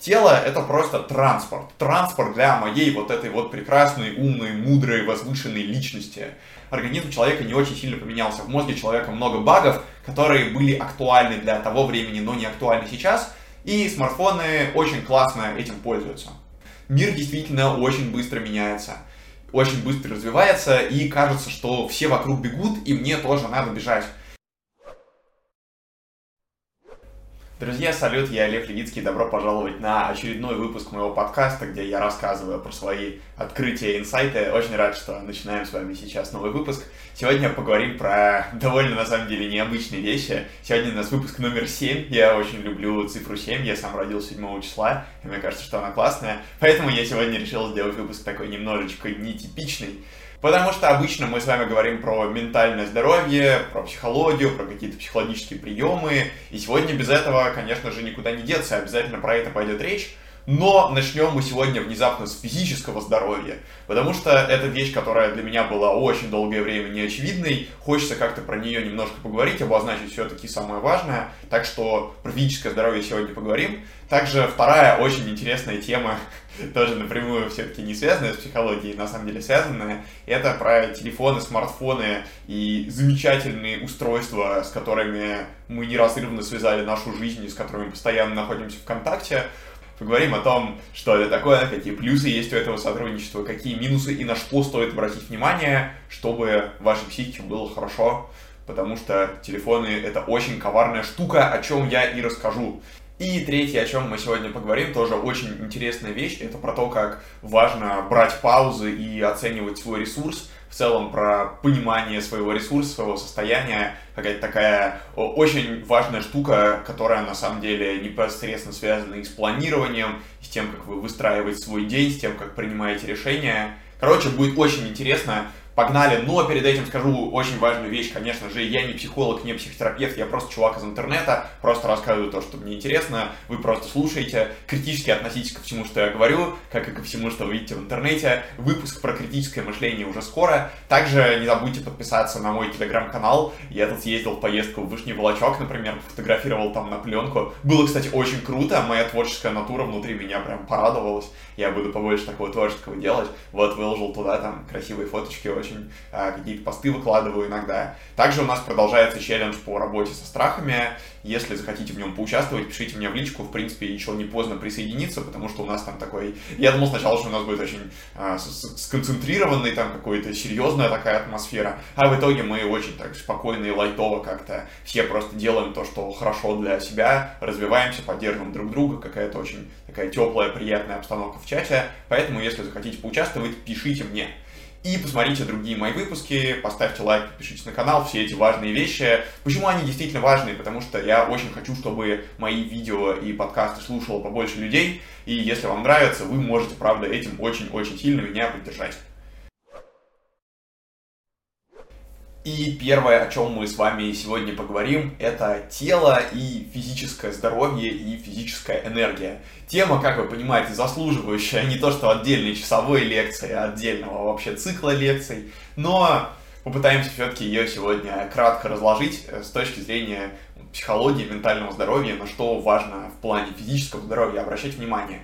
тело это просто транспорт. Транспорт для моей вот этой вот прекрасной, умной, мудрой, возвышенной личности. Организм человека не очень сильно поменялся. В мозге человека много багов, которые были актуальны для того времени, но не актуальны сейчас. И смартфоны очень классно этим пользуются. Мир действительно очень быстро меняется очень быстро развивается, и кажется, что все вокруг бегут, и мне тоже надо бежать. Друзья, салют, я Олег Левицкий, добро пожаловать на очередной выпуск моего подкаста, где я рассказываю про свои открытия и инсайты. Очень рад, что начинаем с вами сейчас новый выпуск. Сегодня поговорим про довольно, на самом деле, необычные вещи. Сегодня у нас выпуск номер 7, я очень люблю цифру 7, я сам родился 7 числа, и мне кажется, что она классная. Поэтому я сегодня решил сделать выпуск такой немножечко нетипичный. Потому что обычно мы с вами говорим про ментальное здоровье, про психологию, про какие-то психологические приемы. И сегодня без этого, конечно же, никуда не деться. Обязательно про это пойдет речь. Но начнем мы сегодня внезапно с физического здоровья, потому что это вещь, которая для меня была очень долгое время неочевидной. Хочется как-то про нее немножко поговорить, обозначить все-таки самое важное. Так что про физическое здоровье сегодня поговорим. Также вторая очень интересная тема, тоже напрямую все-таки не связанная с психологией, на самом деле связанная, это про телефоны, смартфоны и замечательные устройства, с которыми мы неразрывно связали нашу жизнь и с которыми мы постоянно находимся в контакте. Поговорим о том, что это такое, какие плюсы есть у этого сотрудничества, какие минусы и на что стоит обратить внимание, чтобы вашей психике было хорошо, потому что телефоны — это очень коварная штука, о чем я и расскажу. И третье, о чем мы сегодня поговорим, тоже очень интересная вещь, это про то, как важно брать паузы и оценивать свой ресурс, в целом про понимание своего ресурса, своего состояния, какая-то такая очень важная штука, которая на самом деле непосредственно связана и с планированием, и с тем, как вы выстраиваете свой день, с тем, как принимаете решения. Короче, будет очень интересно погнали. Но перед этим скажу очень важную вещь, конечно же, я не психолог, не психотерапевт, я просто чувак из интернета, просто рассказываю то, что мне интересно, вы просто слушаете, критически относитесь ко всему, что я говорю, как и ко всему, что вы видите в интернете. Выпуск про критическое мышление уже скоро. Также не забудьте подписаться на мой телеграм-канал. Я тут съездил в поездку в Вышний Волочок, например, фотографировал там на пленку. Было, кстати, очень круто, моя творческая натура внутри меня прям порадовалась. Я буду побольше такого творческого делать. Вот, выложил туда там красивые фоточки, очень а, какие-то посты выкладываю иногда. Также у нас продолжается челлендж по работе со страхами. Если захотите в нем поучаствовать, пишите мне в личку. В принципе, еще не поздно присоединиться, потому что у нас там такой... Я думал сначала, что у нас будет очень а, сконцентрированный, там какой-то серьезная такая атмосфера, а в итоге мы очень так спокойно и лайтово как-то все просто делаем то, что хорошо для себя, развиваемся, поддерживаем друг друга, какая-то очень такая теплая, приятная обстановка в чате. Поэтому, если захотите поучаствовать, пишите мне. И посмотрите другие мои выпуски, поставьте лайк, подпишитесь на канал, все эти важные вещи. Почему они действительно важные? Потому что я очень хочу, чтобы мои видео и подкасты слушало побольше людей. И если вам нравится, вы можете, правда, этим очень-очень сильно меня поддержать. И первое, о чем мы с вами сегодня поговорим, это тело и физическое здоровье и физическая энергия. Тема, как вы понимаете, заслуживающая не то что отдельной часовой лекции, а отдельного вообще цикла лекций, но попытаемся все-таки ее сегодня кратко разложить э, с точки зрения психологии, ментального здоровья, на что важно в плане физического здоровья обращать внимание.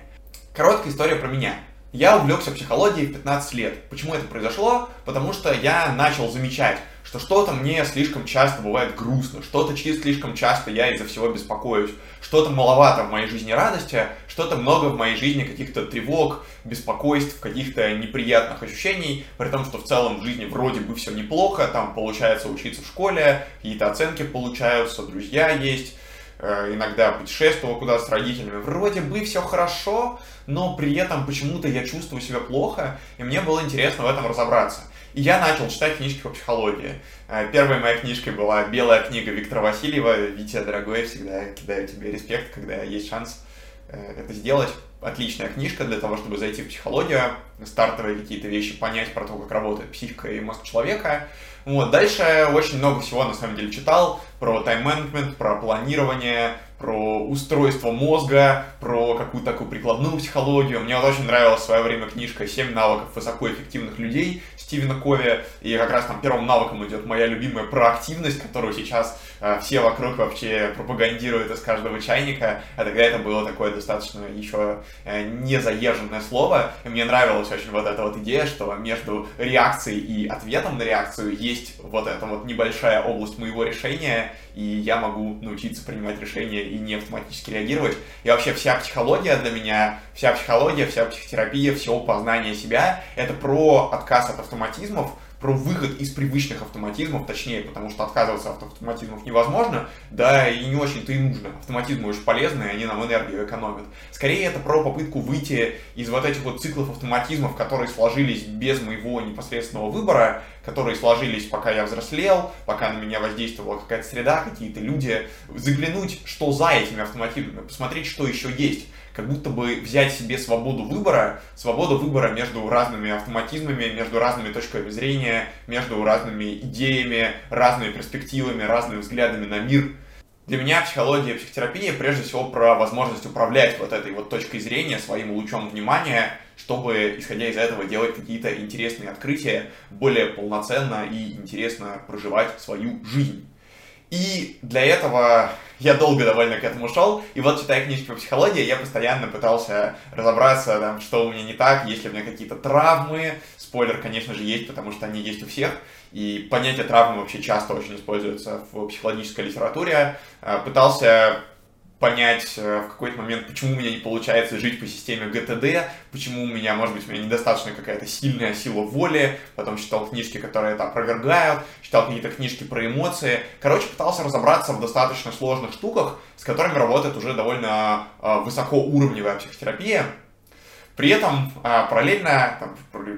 Короткая история про меня. Я увлекся психологией в 15 лет. Почему это произошло? Потому что я начал замечать, что что-то мне слишком часто бывает грустно, что-то слишком часто я из-за всего беспокоюсь, что-то маловато в моей жизни радости, что-то много в моей жизни каких-то тревог, беспокойств, каких-то неприятных ощущений, при том, что в целом в жизни вроде бы все неплохо, там получается учиться в школе, какие-то оценки получаются, друзья есть, иногда путешествовал куда с родителями, вроде бы все хорошо, но при этом почему-то я чувствую себя плохо, и мне было интересно в этом разобраться. И я начал читать книжки по психологии. Э, первой моей книжкой была «Белая книга» Виктора Васильева. Витя, дорогой, всегда кидаю тебе респект, когда есть шанс э, это сделать. Отличная книжка для того, чтобы зайти в психологию, стартовые какие-то вещи понять про то, как работает психика и мозг человека. Вот. Дальше очень много всего на самом деле читал про тайм-менеджмент, про планирование, про устройство мозга, про какую-то такую прикладную психологию. Мне вот очень нравилась в свое время книжка «Семь навыков высокоэффективных людей» Стивена Кови, и как раз там первым навыком идет моя любимая проактивность, которую сейчас э, все вокруг вообще пропагандируют из каждого чайника, а тогда это было такое достаточно еще э, незаезженное слово, и мне нравилась очень вот эта вот идея, что между реакцией и ответом на реакцию есть вот эта вот небольшая область моего решения, и я могу научиться принимать решения и не автоматически реагировать. И вообще вся психология для меня, вся психология, вся психотерапия, все познание себя — это про отказ от автоматизмов, про выход из привычных автоматизмов, точнее, потому что отказываться от автоматизмов невозможно, да и не очень-то и нужно. Автоматизмы очень полезные, они нам энергию экономят. Скорее, это про попытку выйти из вот этих вот циклов автоматизмов, которые сложились без моего непосредственного выбора, которые сложились, пока я взрослел, пока на меня воздействовала какая-то среда, какие-то люди, заглянуть, что за этими автоматизмами, посмотреть, что еще есть как будто бы взять себе свободу выбора, свободу выбора между разными автоматизмами, между разными точками зрения, между разными идеями, разными перспективами, разными взглядами на мир. Для меня психология и психотерапия прежде всего про возможность управлять вот этой вот точкой зрения, своим лучом внимания, чтобы, исходя из этого, делать какие-то интересные открытия, более полноценно и интересно проживать свою жизнь. И для этого я долго довольно к этому шел, и вот читая книжки по психологии, я постоянно пытался разобраться, там, что у меня не так, есть ли у меня какие-то травмы, спойлер, конечно же, есть, потому что они есть у всех, и понятие травмы вообще часто очень используется в психологической литературе, а, пытался понять э, в какой-то момент, почему у меня не получается жить по системе ГТД, почему у меня, может быть, у меня недостаточно какая-то сильная сила воли, потом читал книжки, которые это опровергают, читал какие-то книжки про эмоции. Короче, пытался разобраться в достаточно сложных штуках, с которыми работает уже довольно э, высокоуровневая психотерапия. При этом а, параллельно там,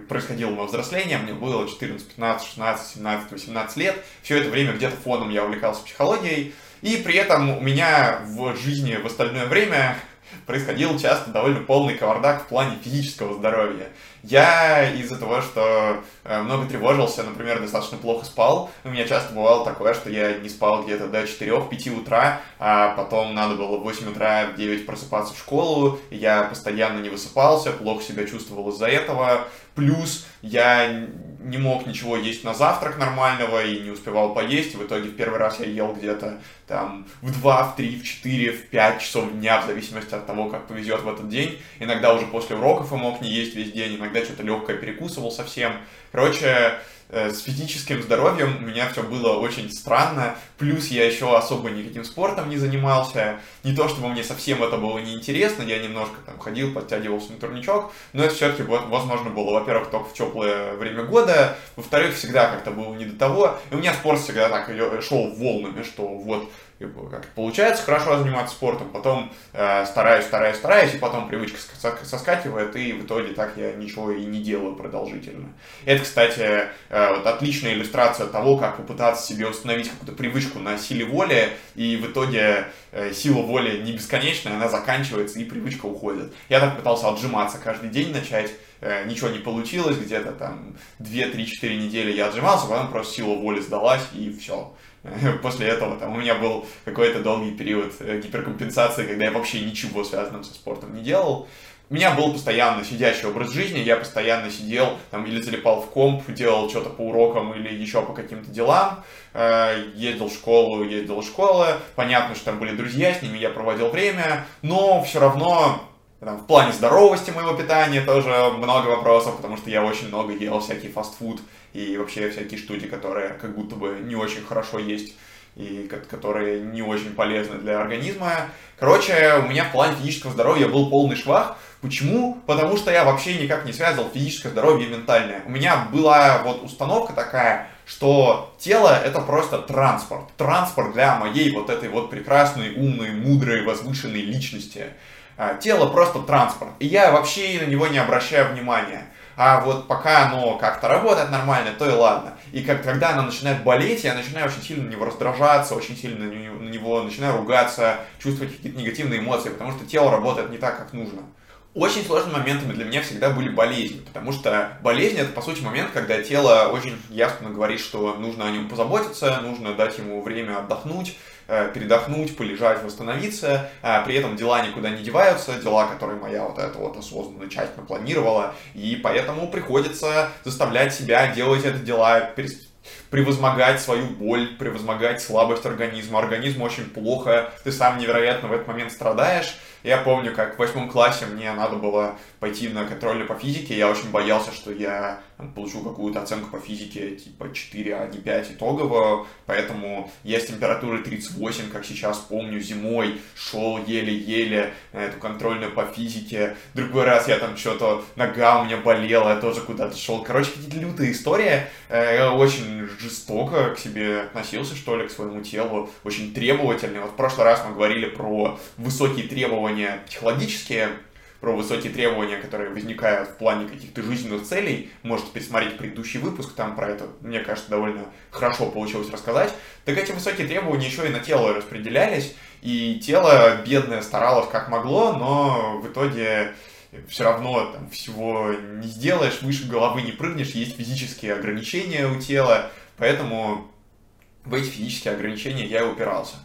происходило мое взросление, мне было 14, 15, 16, 17, 18 лет. Все это время где-то фоном я увлекался психологией. И при этом у меня в жизни в остальное время происходил часто довольно полный кавардак в плане физического здоровья. Я из-за того, что э, много тревожился, например, достаточно плохо спал, у меня часто бывало такое, что я не спал где-то до 4-5 утра, а потом надо было в 8 утра, в 9 просыпаться в школу, я постоянно не высыпался, плохо себя чувствовал из-за этого, плюс я не мог ничего есть на завтрак нормального и не успевал поесть. В итоге в первый раз я ел где-то там в 2, в 3, в 4, в 5 часов дня, в зависимости от того, как повезет в этот день. Иногда уже после уроков я мог не есть весь день, иногда что-то легкое перекусывал совсем. Короче, с физическим здоровьем у меня все было очень странно. Плюс я еще особо никаким спортом не занимался. Не то, чтобы мне совсем это было неинтересно, я немножко там ходил, подтягивался на турничок, но это все-таки возможно было, во-первых, только в теплое время года, во-вторых, всегда как-то было не до того. И у меня спорт всегда так шел волнами, что вот как получается хорошо заниматься спортом, потом э, стараюсь, стараюсь, стараюсь, и потом привычка соскакивает, и в итоге так я ничего и не делаю продолжительно. Это, кстати, э, вот отличная иллюстрация того, как попытаться себе установить какую-то привычку на силе воли, и в итоге э, сила воли не бесконечная, она заканчивается, и привычка уходит. Я так пытался отжиматься каждый день начать, э, ничего не получилось, где-то там 2-3-4 недели я отжимался, потом просто сила воли сдалась, и все После этого. Там, у меня был какой-то долгий период э, гиперкомпенсации, когда я вообще ничего связанного со спортом не делал. У меня был постоянно сидящий образ жизни, я постоянно сидел там или залипал в комп, делал что-то по урокам или еще по каким-то делам, э, ездил в школу, ездил в школу, понятно, что там были друзья, с ними я проводил время, но все равно там, в плане здоровости моего питания тоже много вопросов, потому что я очень много ел всякий фастфуд и вообще всякие штуки, которые как будто бы не очень хорошо есть и которые не очень полезны для организма. Короче, у меня в плане физического здоровья был полный швах. Почему? Потому что я вообще никак не связывал физическое здоровье и ментальное. У меня была вот установка такая, что тело это просто транспорт. Транспорт для моей вот этой вот прекрасной, умной, мудрой, возвышенной личности. А, тело просто транспорт. И я вообще на него не обращаю внимания. А вот пока оно как-то работает нормально, то и ладно. И как, когда оно начинает болеть, я начинаю очень сильно на него раздражаться, очень сильно на него начинаю ругаться, чувствовать какие-то негативные эмоции, потому что тело работает не так, как нужно. Очень сложными моментами для меня всегда были болезни, потому что болезнь это по сути момент, когда тело очень ясно говорит, что нужно о нем позаботиться, нужно дать ему время отдохнуть, э, передохнуть, полежать, восстановиться. А при этом дела никуда не деваются, дела, которые моя вот эта вот осознанная часть напланировала. И поэтому приходится заставлять себя делать это дела, превозмогать свою боль, превозмогать слабость организма. Организм очень плохо, ты сам невероятно в этот момент страдаешь. Я помню, как в восьмом классе мне надо было пойти на контрольную по физике, я очень боялся, что я получу какую-то оценку по физике типа 4, а не 5 итоговую, поэтому я с температурой 38, как сейчас помню, зимой шел еле-еле на эту контрольную по физике, другой раз я там что-то, нога у меня болела, я тоже куда-то шел, короче, какие-то лютые истории, э, я очень жестоко к себе относился, что ли, к своему телу, очень требовательный, вот в прошлый раз мы говорили про высокие требования психологические, про высокие требования, которые возникают в плане каких-то жизненных целей, можете пересмотреть предыдущий выпуск, там про это, мне кажется, довольно хорошо получилось рассказать, так эти высокие требования еще и на тело распределялись, и тело бедное старалось как могло, но в итоге все равно там всего не сделаешь, выше головы не прыгнешь, есть физические ограничения у тела, поэтому в эти физические ограничения я и упирался.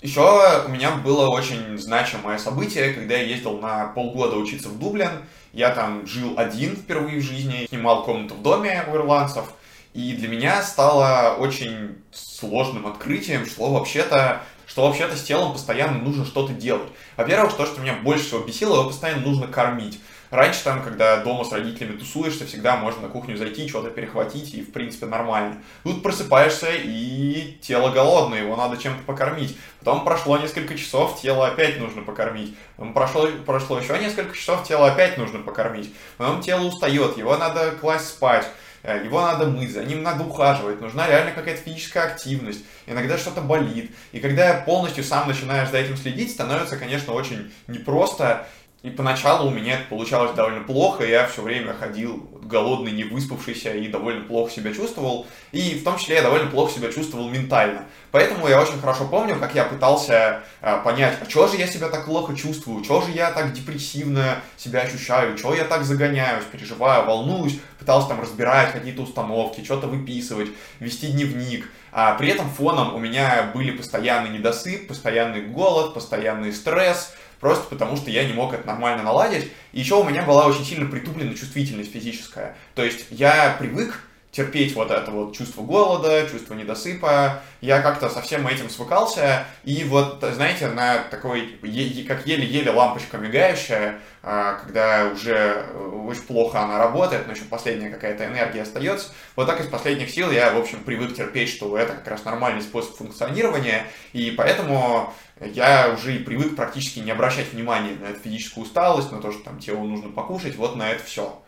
Еще у меня было очень значимое событие, когда я ездил на полгода учиться в Дублин. Я там жил один впервые в жизни, снимал комнату в доме у ирландцев. И для меня стало очень сложным открытием, что вообще-то что вообще-то с телом постоянно нужно что-то делать. Во-первых, то, что меня больше всего бесило, его постоянно нужно кормить. Раньше там, когда дома с родителями тусуешься, всегда можно на кухню зайти, что-то перехватить, и в принципе нормально. Тут просыпаешься, и тело голодное, его надо чем-то покормить. Потом прошло несколько часов, тело опять нужно покормить. Потом прошло, прошло еще несколько часов, тело опять нужно покормить. Потом тело устает, его надо класть спать э, его надо мыть, за ним надо ухаживать, нужна реально какая-то физическая активность, иногда что-то болит. И когда полностью сам начинаешь за этим следить, становится, конечно, очень непросто, и поначалу у меня это получалось довольно плохо, я все время ходил голодный, не выспавшийся и довольно плохо себя чувствовал. И в том числе я довольно плохо себя чувствовал ментально. Поэтому я очень хорошо помню, как я пытался э, понять, а чего же я себя так плохо чувствую, чего же я так депрессивно себя ощущаю, чего я так загоняюсь, переживаю, волнуюсь, пытался там разбирать какие-то установки, что-то выписывать, вести дневник. А при этом фоном у меня были постоянный недосып, постоянный голод, постоянный стресс, просто потому что я не мог это нормально наладить. И еще у меня была очень сильно притуплена чувствительность физическая. То есть я привык терпеть вот это вот чувство голода, чувство недосыпа. Я как-то со всем этим свыкался. И вот, знаете, на такой, как еле-еле лампочка мигающая, а, когда уже э, очень плохо она работает, но еще последняя какая-то энергия остается. Вот так из последних сил я, в общем, привык терпеть, что это как раз нормальный способ функционирования. И поэтому я уже и привык практически не обращать внимания на эту физическую усталость, на то, что там телу нужно покушать, вот на это все.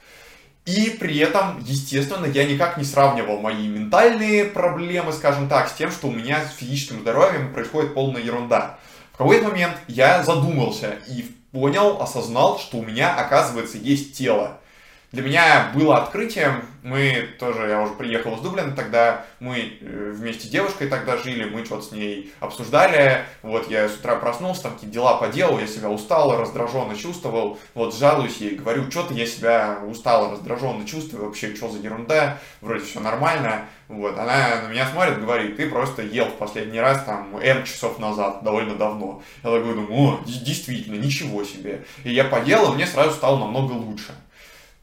И при этом, естественно, я никак не сравнивал мои ментальные проблемы, скажем так, с тем, что у меня с физическим здоровьем происходит полная ерунда. В какой-то момент я задумался и понял, осознал, что у меня, оказывается, есть тело. Для меня было открытием, мы тоже, я уже приехал из Дублина, тогда мы э, вместе с девушкой тогда жили, мы что-то с ней обсуждали, вот я с утра проснулся, там какие-то дела поделал, я себя устал, раздраженно чувствовал, вот жалуюсь ей, говорю, что-то я себя устал, раздраженно чувствую, вообще, что за ерунда, вроде все нормально, вот, она на меня смотрит, говорит, ты просто ел в последний раз там N часов назад, довольно давно. Я такой думаю, о, действительно, ничего себе. И я поел, и мне сразу стало намного лучше.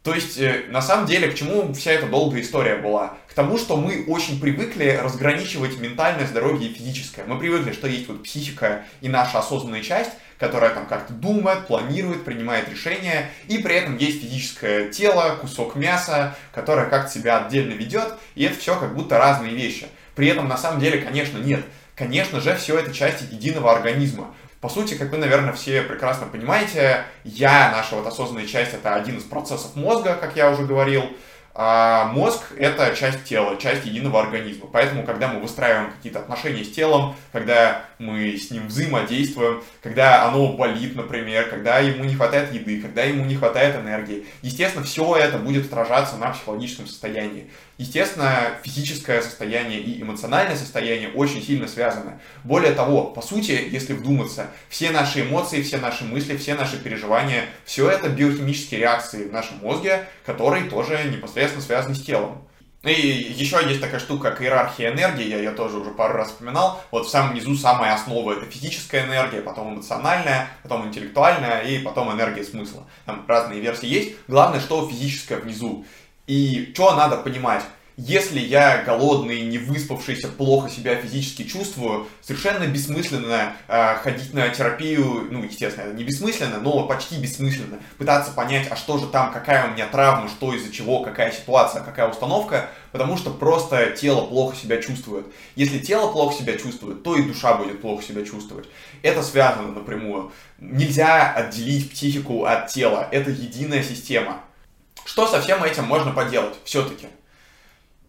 То есть, э, на самом деле, к чему вся эта долгая история была? К тому, что мы очень привыкли разграничивать ментальное здоровье и физическое. Мы привыкли, что есть вот психика и наша осознанная часть, которая там как-то думает, планирует, принимает решения, и при этом есть физическое тело, кусок мяса, которое как-то себя отдельно ведет, и это все как будто разные вещи. При этом на самом деле, конечно, нет. Конечно же, все это части единого организма. По сути, как вы, наверное, все прекрасно понимаете, я, наша вот осознанная часть, это один из процессов мозга, как я уже говорил, а мозг — это часть тела, часть единого организма. Поэтому, когда мы выстраиваем какие-то отношения с телом, когда мы с ним взаимодействуем, когда оно болит, например, когда ему не хватает еды, когда ему не хватает энергии, естественно, все это будет отражаться на психологическом состоянии. Естественно, физическое состояние и эмоциональное состояние очень сильно связаны. Более того, по сути, если вдуматься, все наши эмоции, все наши мысли, все наши переживания, все это биохимические реакции в нашем мозге, которые тоже непосредственно связаны с телом. И еще есть такая штука, как иерархия энергии, я ее тоже уже пару раз вспоминал. Вот в самом низу самая основа это физическая энергия, потом эмоциональная, потом интеллектуальная и потом энергия смысла. Там разные версии есть. Главное, что физическое внизу. И что надо понимать? если я голодный, не выспавшийся, плохо себя физически чувствую, совершенно бессмысленно э, ходить на терапию, ну, естественно, это не бессмысленно, но почти бессмысленно, пытаться понять, а что же там, какая у меня травма, что из-за чего, какая ситуация, какая установка, потому что просто тело плохо себя чувствует. Если тело плохо себя чувствует, то и душа будет плохо себя чувствовать. Это связано напрямую. Нельзя отделить психику от тела, это единая система. Что со всем этим можно поделать все-таки?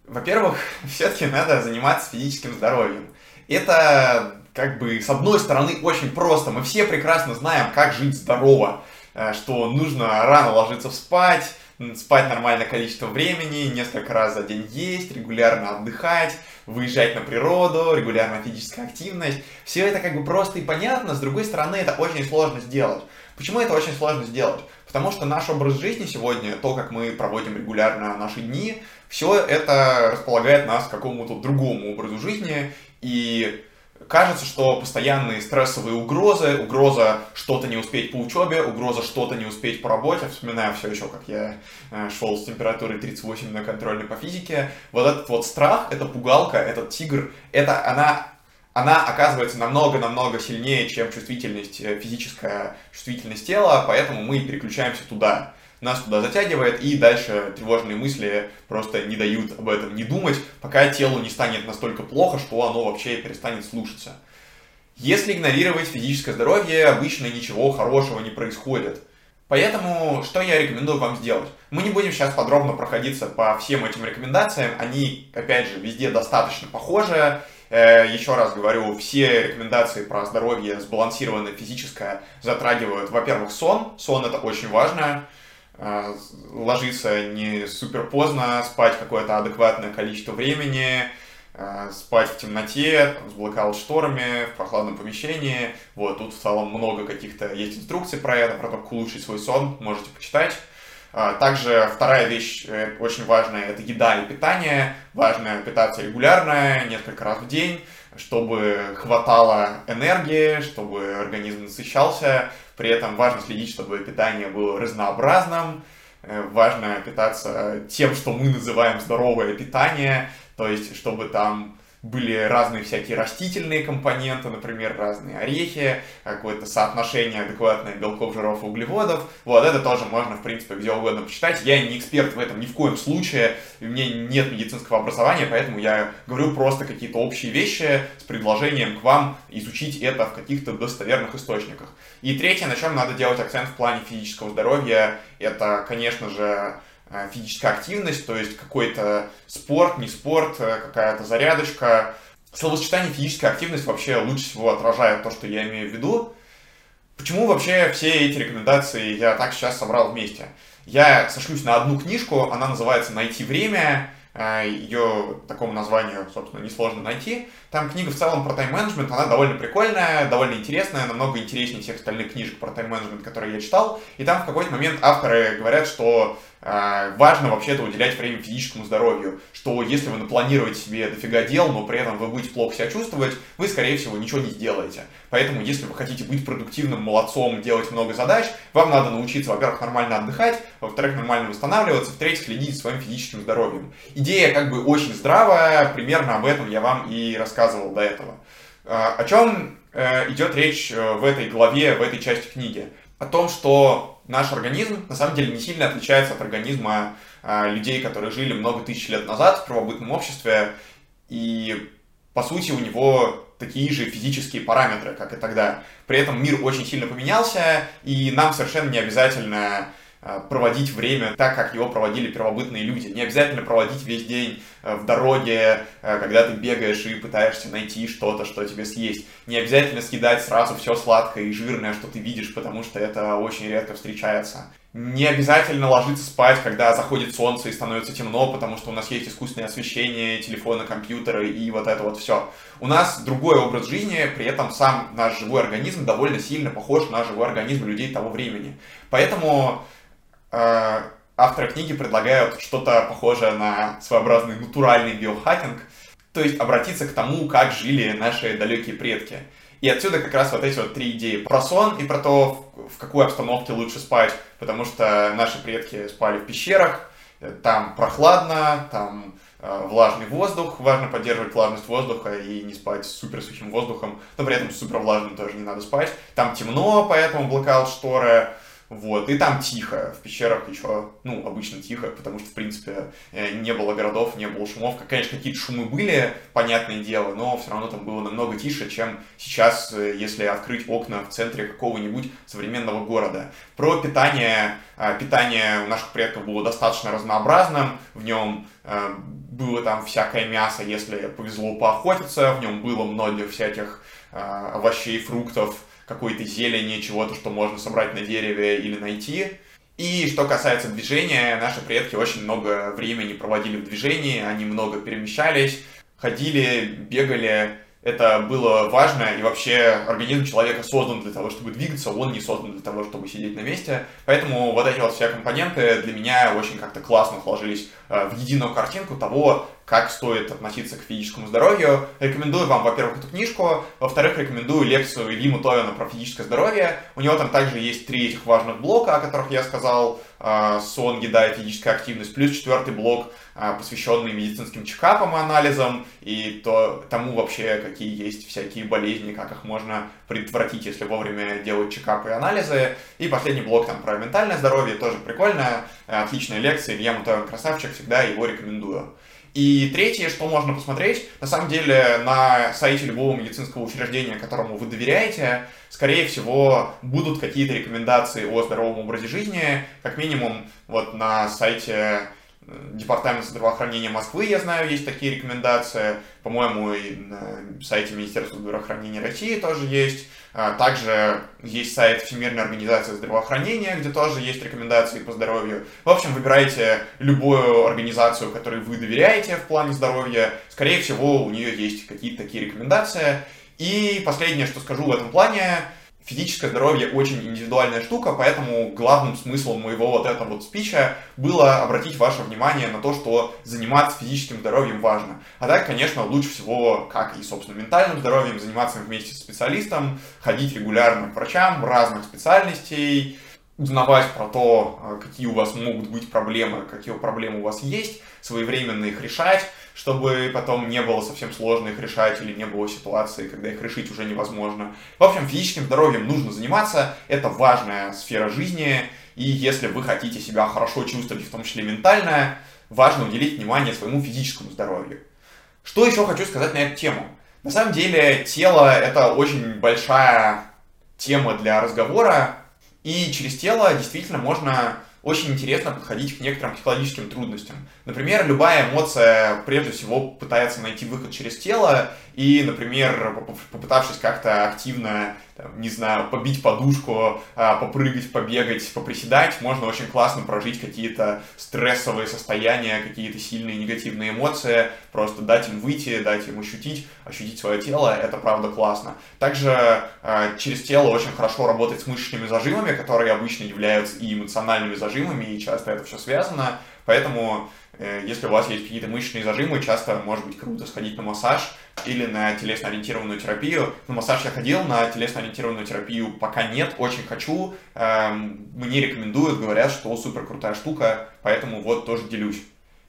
Во-первых, все-таки надо заниматься физическим здоровьем. Это как бы с одной стороны очень просто. Мы все прекрасно знаем, как жить здорово. Э, что нужно рано ложиться спать, спать нормальное количество времени, несколько раз за день есть, регулярно отдыхать, выезжать на природу, регулярная физическая активность. Все это как бы просто и понятно, с другой стороны это очень сложно сделать. Почему это очень сложно сделать? Потому что наш образ жизни сегодня, то, как мы проводим регулярно наши дни, все это располагает нас к какому-то другому образу жизни, и кажется, что постоянные стрессовые угрозы, угроза что-то не успеть по учебе, угроза что-то не успеть по работе, вспоминаю все еще, как я э, шел с температурой 38 на контрольной по физике, вот этот вот страх, эта пугалка, этот тигр, это она она оказывается намного-намного сильнее, чем чувствительность, э, физическая чувствительность тела, поэтому мы переключаемся туда нас туда затягивает, и дальше тревожные мысли просто не дают об этом не думать, пока телу не станет настолько плохо, что оно вообще перестанет слушаться. Если игнорировать физическое здоровье, обычно ничего хорошего не происходит. Поэтому, что я рекомендую вам сделать? Мы не будем сейчас подробно проходиться по всем этим рекомендациям, они, опять же, везде достаточно похожи. Э, еще раз говорю, все рекомендации про здоровье сбалансированное физическое затрагивают, во-первых, сон. Сон это очень важно. А, ложиться не супер поздно, спать какое-то адекватное количество времени, а, спать в темноте, с блокаут-шторами, в прохладном помещении. Вот, тут в целом много каких-то есть инструкций про это, про то, как улучшить свой сон, можете почитать. А, также вторая вещь э, очень важная – это еда и питание. Важно питаться регулярно, несколько раз в день, чтобы хватало энергии, чтобы организм насыщался, при этом важно следить, чтобы питание было разнообразным, э, важно питаться тем, что мы называем здоровое питание, то есть чтобы там были разные всякие растительные компоненты, например, разные орехи, какое-то соотношение адекватное белков, жиров углеводов. Вот это тоже можно, в принципе, где угодно почитать. Я не эксперт в этом ни в коем случае, у меня нет медицинского образования, поэтому я говорю просто какие-то общие вещи с предложением к вам изучить это в каких-то достоверных источниках. И третье, на чем надо делать акцент в плане физического здоровья, это, конечно же, физическая активность, то есть какой-то спорт, не спорт, э, какая-то зарядочка. Словосочетание физическая активность вообще лучше всего отражает то, что я имею в виду. Почему вообще все эти рекомендации я так сейчас собрал вместе? Я сошлюсь на одну книжку, она называется «Найти время», э, ее такому названию, собственно, несложно найти. Там книга в целом про тайм-менеджмент, она довольно прикольная, довольно интересная, намного интереснее всех остальных книжек про тайм-менеджмент, которые я читал. И там в какой-то момент авторы говорят, что важно вообще-то уделять время физическому здоровью, что если вы напланируете себе дофига дел, но при этом вы будете плохо себя чувствовать, вы, скорее всего, ничего не сделаете. Поэтому, если вы хотите быть продуктивным молодцом, делать много задач, вам надо научиться, во-первых, нормально отдыхать, во-вторых, нормально восстанавливаться, в-третьих, следить за своим физическим здоровьем. Идея как бы очень здравая, примерно об этом я вам и рассказывал до этого. А, о чем э, идет речь э, в этой главе, в этой части книги? О том, что наш организм на самом деле не сильно отличается от организма э, людей, которые жили много тысяч лет назад в первобытном обществе, и по сути у него такие же физические параметры, как и тогда. При этом мир очень сильно поменялся, и нам совершенно не обязательно проводить время так, как его проводили первобытные люди. Не обязательно проводить весь день э, в дороге, э, когда ты бегаешь и пытаешься найти что-то, что тебе съесть. Не обязательно съедать сразу все сладкое и жирное, что ты видишь, потому что это очень редко встречается. Не обязательно ложиться спать, когда заходит солнце и становится темно, потому что у нас есть искусственное освещение, телефоны, компьютеры и вот это вот все. У нас другой образ жизни, при этом сам наш живой организм довольно сильно похож на живой организм людей того времени. Поэтому Э, авторы книги предлагают что-то похожее на своеобразный натуральный биохакинг, то есть обратиться к тому, как жили наши далекие предки. И отсюда как раз вот эти вот три идеи. Про сон и про то, в какой обстановке лучше спать, потому что наши предки спали в пещерах, там прохладно, там э, влажный воздух, важно поддерживать влажность воздуха и не спать с супер сухим воздухом, но при этом супер влажным тоже не надо спать. Там темно, поэтому блокаут шторы, вот, и там тихо, в пещерах еще, ну, обычно тихо, потому что, в принципе, э, не было городов, не было шумов. Конечно, какие-то шумы были, понятное дело, но все равно там было намного тише, чем сейчас, э, если открыть окна в центре какого-нибудь современного города. Про питание. А, питание у наших предков было достаточно разнообразным, в нем э, было там всякое мясо, если повезло поохотиться, в нем было много всяких овощей, фруктов, какой-то зелени, чего-то, что можно собрать на дереве или найти. И что касается движения, наши предки очень много времени проводили в движении, они много перемещались, ходили, бегали, это было важно, и вообще организм человека создан для того, чтобы двигаться, он не создан для того, чтобы сидеть на месте. Поэтому вот эти вот все компоненты для меня очень как-то классно сложились э, в единую картинку того, как стоит относиться к физическому здоровью. Рекомендую вам, во-первых, эту книжку, во-вторых, рекомендую лекцию Ильи Мутовина про физическое здоровье. У него там также есть три этих важных блока, о которых я сказал, э, сон, еда и физическая активность, плюс четвертый блок – а, посвященный медицинским чекапам и анализам, и то, тому вообще, какие есть всякие болезни, как их можно предотвратить, если вовремя делать чекапы и анализы. И последний блок там про ментальное здоровье, тоже прикольная, отличная лекция, Илья Мутовин красавчик, всегда его рекомендую. И третье, что можно посмотреть, на самом деле на сайте любого медицинского учреждения, которому вы доверяете, скорее всего, будут какие-то рекомендации о здоровом образе жизни, как минимум вот на сайте Департамент здравоохранения Москвы, я знаю, есть такие рекомендации. По-моему, и на сайте Министерства здравоохранения России тоже есть. А, также есть сайт Всемирной организации здравоохранения, где тоже есть рекомендации по здоровью. В общем, выбирайте любую организацию, которой вы доверяете в плане здоровья. Скорее всего, у нее есть какие-то такие рекомендации. И последнее, что скажу в этом плане, физическое здоровье очень индивидуальная штука, поэтому главным смыслом моего вот этого вот спича было обратить ваше внимание на то, что заниматься физическим здоровьем важно. А так, конечно, лучше всего, как и, собственно, ментальным здоровьем, заниматься вместе с специалистом, ходить регулярно к врачам разных специальностей, узнавать про то, а, какие у вас могут быть проблемы, какие проблемы у вас есть, своевременно их решать, чтобы потом не было совсем сложно их решать или не было ситуации, когда их решить уже невозможно. В общем, физическим здоровьем нужно заниматься, это важная сфера жизни, и если вы хотите себя хорошо чувствовать, в том числе ментально, важно уделить внимание своему физическому здоровью. Что еще хочу сказать на эту тему? На самом деле, тело — это очень большая тема для разговора, и через тело действительно можно очень интересно подходить к некоторым психологическим трудностям. Например, любая эмоция прежде всего пытается найти выход через тело, и, например, попытавшись как-то активно, там, не знаю, побить подушку, а, попрыгать, побегать, поприседать, можно очень классно прожить какие-то стрессовые состояния, какие-то сильные негативные эмоции, просто дать им выйти, дать им ощутить, ощутить свое тело, это правда классно. Также а, через тело очень хорошо работать с мышечными зажимами, которые обычно являются и эмоциональными зажимами, и часто это все связано, поэтому если у вас есть какие-то мышечные зажимы, часто может быть круто сходить на массаж, или на телесно-ориентированную терапию. На массаж я ходил, на телесно-ориентированную терапию пока нет, очень хочу. Эм, мне рекомендуют, говорят, что супер крутая штука, поэтому вот тоже делюсь.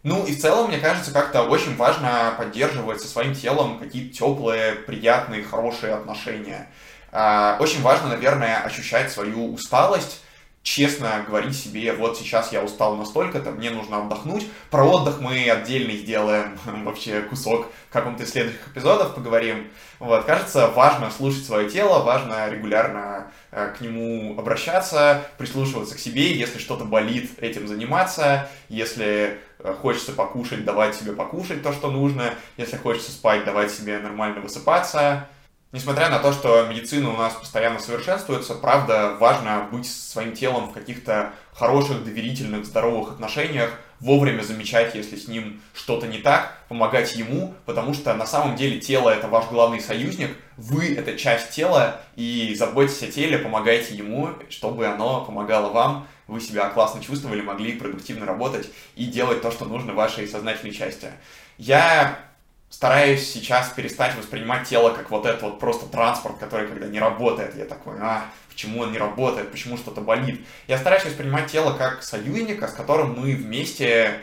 Ну и в целом, мне кажется, как-то очень важно поддерживать со своим телом какие-то теплые, приятные, хорошие отношения. Э, очень важно, наверное, ощущать свою усталость, честно говорить себе, вот сейчас я устал настолько-то, мне нужно отдохнуть. Про отдых мы отдельно сделаем вообще кусок в каком-то из следующих эпизодов, поговорим. Вот, кажется, важно слушать свое тело, важно регулярно э, к нему обращаться, прислушиваться к себе, если что-то болит, этим заниматься, если э, хочется покушать, давать себе покушать то, что нужно, если хочется спать, давать себе нормально высыпаться, Несмотря на то, что медицина у нас постоянно совершенствуется, правда, важно быть своим телом в каких-то хороших, доверительных, здоровых отношениях, вовремя замечать, если с ним что-то не так, помогать ему, потому что на самом деле тело это ваш главный союзник, вы это часть тела, и заботьтесь о теле, помогайте ему, чтобы оно помогало вам, вы себя классно чувствовали, могли продуктивно работать и делать то, что нужно вашей сознательной части. Я стараюсь сейчас перестать воспринимать тело как вот этот вот просто транспорт, который когда не работает, я такой, а, почему он не работает, почему что-то болит. Я стараюсь воспринимать тело как союзника, с которым мы вместе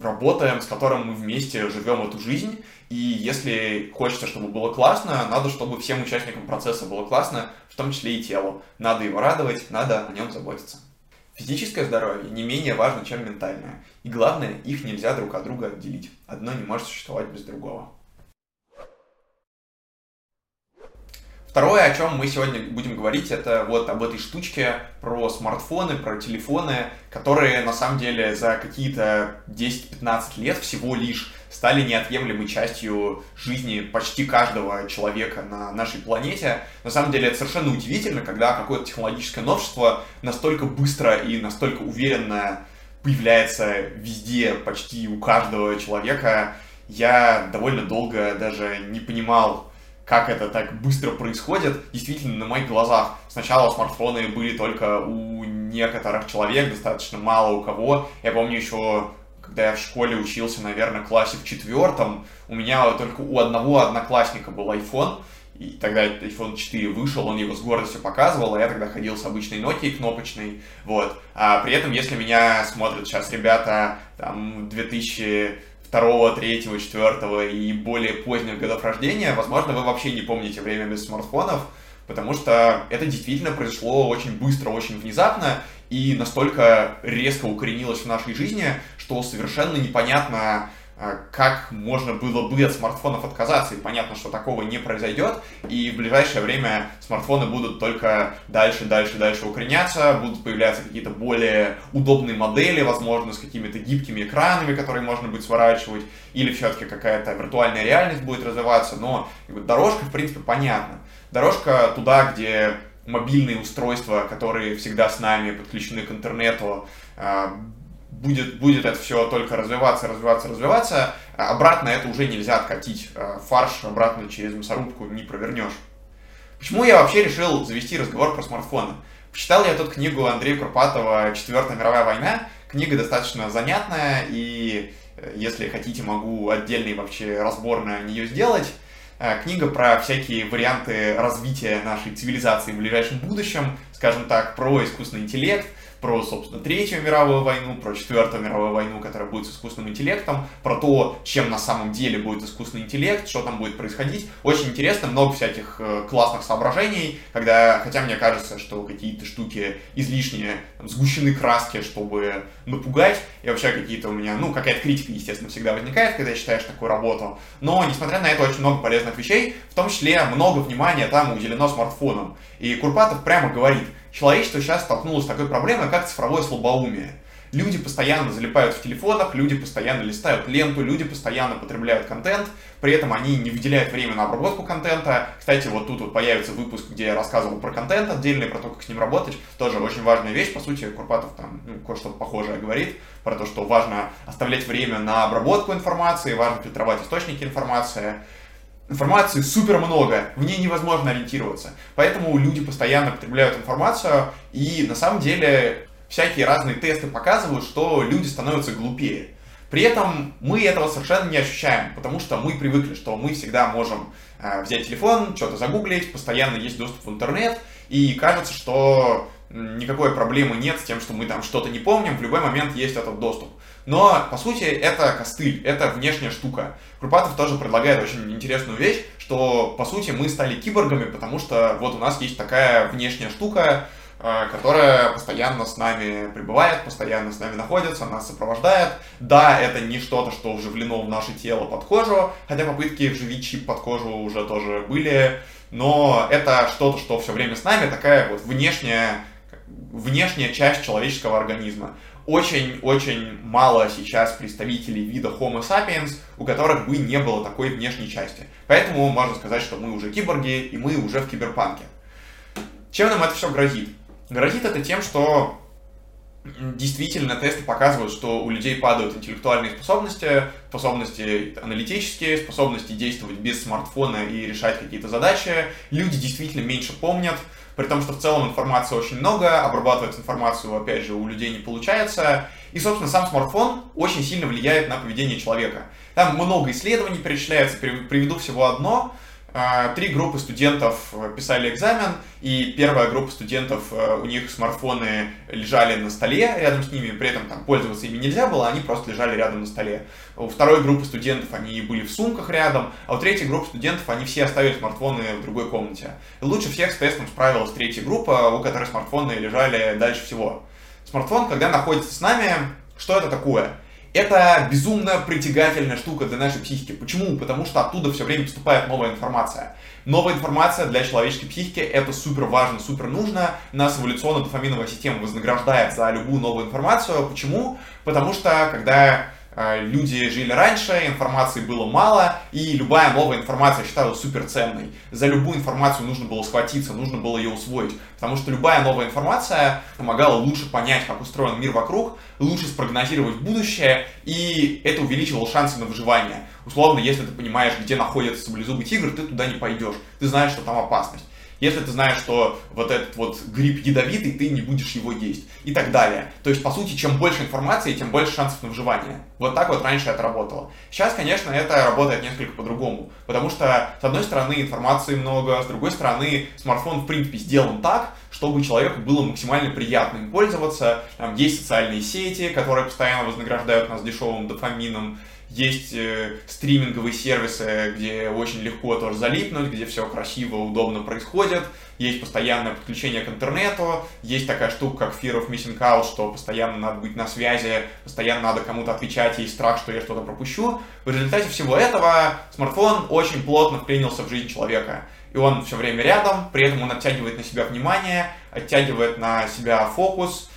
работаем, с которым мы вместе живем эту жизнь. И если хочется, чтобы было классно, надо, чтобы всем участникам процесса было классно, в том числе и телу. Надо его радовать, надо о нем заботиться. Физическое здоровье не менее важно, чем ментальное. И главное, их нельзя друг от друга отделить. Одно не может существовать без другого. Второе, о чем мы сегодня будем говорить, это вот об этой штучке про смартфоны, про телефоны, которые на самом деле за какие-то 10-15 лет всего лишь стали неотъемлемой частью жизни почти каждого человека на нашей планете. На самом деле это совершенно удивительно, когда какое-то технологическое новшество настолько быстро и настолько уверенно появляется везде, почти у каждого человека. Я довольно долго даже не понимал, как это так быстро происходит, действительно на моих глазах. Сначала смартфоны были только у некоторых человек, достаточно мало у кого. Я помню еще, когда я в школе учился, наверное, в классе в четвертом, у меня только у одного одноклассника был iPhone, и тогда iPhone 4 вышел, он его с гордостью показывал, а я тогда ходил с обычной Nokia кнопочной, вот. А при этом, если меня смотрят сейчас ребята, там, 2000 второго, третьего, четвертого и более поздних годов рождения, возможно, вы вообще не помните время без смартфонов, потому что это действительно произошло очень быстро, очень внезапно и настолько резко укоренилось в нашей жизни, что совершенно непонятно, как можно было бы от смартфонов отказаться, и понятно, что такого не произойдет, и в ближайшее время смартфоны будут только дальше, дальше, дальше укореняться, будут появляться какие-то более удобные модели, возможно, с какими-то гибкими экранами, которые можно будет сворачивать, или все-таки какая-то виртуальная реальность будет развиваться, но дорожка, в принципе, понятна. Дорожка туда, где мобильные устройства, которые всегда с нами подключены к интернету, а, будет, будет это все только развиваться, развиваться, развиваться, а обратно это уже нельзя откатить. А фарш обратно через мясорубку не провернешь. Почему я вообще решил завести разговор про смартфоны? Почитал я тут книгу Андрея Курпатова «Четвертая мировая война». Книга достаточно занятная, и э, если хотите, могу отдельный вообще разбор на нее сделать. Э, книга про всякие варианты развития нашей цивилизации в ближайшем будущем, скажем так, про искусственный интеллект, про, собственно, Третью мировую войну, про Четвертую мировую войну, которая будет с искусственным интеллектом, про то, чем на самом деле будет искусственный интеллект, что там будет происходить. Очень интересно, много всяких э, классных соображений, когда, хотя мне кажется, что какие-то штуки излишние, там, сгущены краски, чтобы напугать, и вообще какие-то у меня, ну, какая-то критика, естественно, всегда возникает, когда читаешь такую работу, но, несмотря на это, очень много полезных вещей, в том числе много внимания там уделено смартфонам. И Курпатов прямо говорит, человечество сейчас столкнулось с такой проблемой, как цифровое слабоумие. Люди постоянно залипают в телефонах, люди постоянно листают ленту, люди постоянно потребляют контент, при этом они не выделяют время на обработку контента. Кстати, вот тут вот появится выпуск, где я рассказывал про контент отдельный, про то, как с ним работать. Тоже очень важная вещь, по сути, Курпатов там ну, кое-что похожее говорит, про то, что важно оставлять время на обработку информации, важно фильтровать источники информации. Информации супер много, в ней невозможно ориентироваться. Поэтому люди постоянно потребляют информацию, и на самом деле всякие разные тесты показывают, что люди становятся глупее. При этом мы этого совершенно не ощущаем, потому что мы привыкли, что мы всегда можем э, взять телефон, что-то загуглить, постоянно есть доступ в интернет, и кажется, что никакой проблемы нет с тем, что мы там что-то не помним, в любой момент есть этот доступ. Но, по сути, это костыль, это внешняя штука. Крупатов тоже предлагает очень интересную вещь, что, по сути, мы стали киборгами, потому что вот у нас есть такая внешняя штука, э, которая постоянно с нами пребывает, постоянно с нами находится, нас сопровождает. Да, это не что-то, что вживлено в наше тело под кожу, хотя попытки вживить чип под кожу уже тоже были, но это что-то, что все время с нами, такая вот внешняя внешняя часть человеческого организма. Очень-очень мало сейчас представителей вида Homo sapiens, у которых бы не было такой внешней части. Поэтому можно сказать, что мы уже киборги, и мы уже в киберпанке. Чем нам это все грозит? Грозит это тем, что действительно тесты показывают, что у людей падают интеллектуальные способности, способности аналитические, способности действовать без смартфона и решать какие-то задачи. Люди действительно меньше помнят, при том, что в целом информации очень много, обрабатывать информацию, опять же, у людей не получается. И, собственно, сам смартфон очень сильно влияет на поведение человека. Там много исследований перечисляется, приведу всего одно – три группы студентов э, писали экзамен, и первая группа студентов, э, у них смартфоны лежали на столе рядом с ними, при этом там пользоваться ими нельзя было, они просто лежали рядом на столе. У второй группы студентов они были в сумках рядом, а у третьей группы студентов они все оставили смартфоны в другой комнате. И лучше всех с тестом справилась третья группа, у которой смартфоны лежали дальше всего. Смартфон, когда находится с нами, что это такое? Это безумно притягательная штука для нашей психики. Почему? Потому что оттуда все время поступает новая информация. Новая информация для человеческой психики это супер важно, супер нужно. Нас эволюционно дофаминовая система вознаграждает за любую новую информацию. Почему? Потому что когда люди жили раньше, информации было мало, и любая новая информация считалась суперценной. За любую информацию нужно было схватиться, нужно было ее усвоить, потому что любая новая информация помогала лучше понять, как устроен мир вокруг, лучше спрогнозировать будущее, и это увеличивало шансы на выживание. Условно, если ты понимаешь, где находится саблезубый тигр, ты туда не пойдешь, ты знаешь, что там опасность. Если ты знаешь, что вот этот вот гриб ядовитый, ты не будешь его есть и так далее. То есть, по сути, чем больше информации, тем больше шансов на выживание. Вот так вот раньше это работало. Сейчас, конечно, это работает несколько по-другому, потому что, с одной стороны, информации много, с другой стороны, смартфон, в принципе, сделан так, чтобы человеку было максимально приятно им пользоваться. Там есть социальные сети, которые постоянно вознаграждают нас дешевым дофамином, есть э, стриминговые сервисы, где очень легко тоже залипнуть, где все красиво, удобно происходит. Есть постоянное подключение к интернету. Есть такая штука, как Fear of Missing Out, что постоянно надо быть на связи, постоянно надо кому-то отвечать, есть страх, что я что-то пропущу. В результате всего этого смартфон очень плотно вклинился в жизнь человека. И он все время рядом, при этом он оттягивает на себя внимание, оттягивает на себя фокус,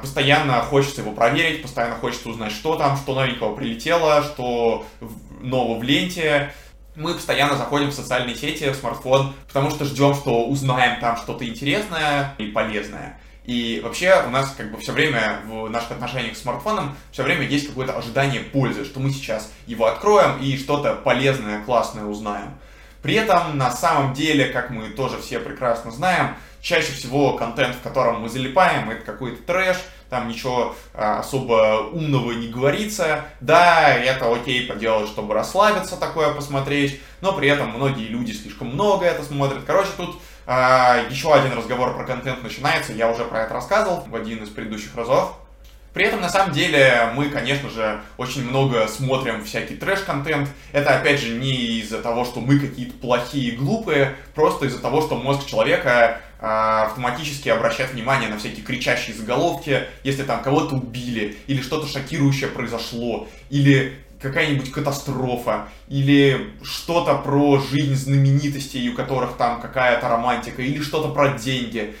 постоянно хочется его проверить, постоянно хочется узнать, что там, что новенького прилетело, что нового в ленте. Мы постоянно заходим в социальные сети, в смартфон, потому что ждем, что узнаем там что-то интересное и полезное. И вообще у нас как бы все время в наших отношениях с смартфоном все время есть какое-то ожидание пользы, что мы сейчас его откроем и что-то полезное, классное узнаем. При этом на самом деле, как мы тоже все прекрасно знаем, Чаще всего контент, в котором мы залипаем, это какой-то трэш, там ничего а, особо умного не говорится. Да, это окей поделать, чтобы расслабиться, такое посмотреть, но при этом многие люди слишком много это смотрят. Короче, тут а, еще один разговор про контент начинается, я уже про это рассказывал в один из предыдущих разов. При этом, на самом деле, мы, конечно же, очень много смотрим всякий трэш-контент. Это, опять же, не из-за того, что мы какие-то плохие и глупые, просто из-за того, что мозг человека а, автоматически обращает внимание на всякие кричащие заголовки, если там кого-то убили, или что-то шокирующее произошло, или какая-нибудь катастрофа, или что-то про жизнь знаменитостей, у которых там какая-то романтика, или что-то про деньги.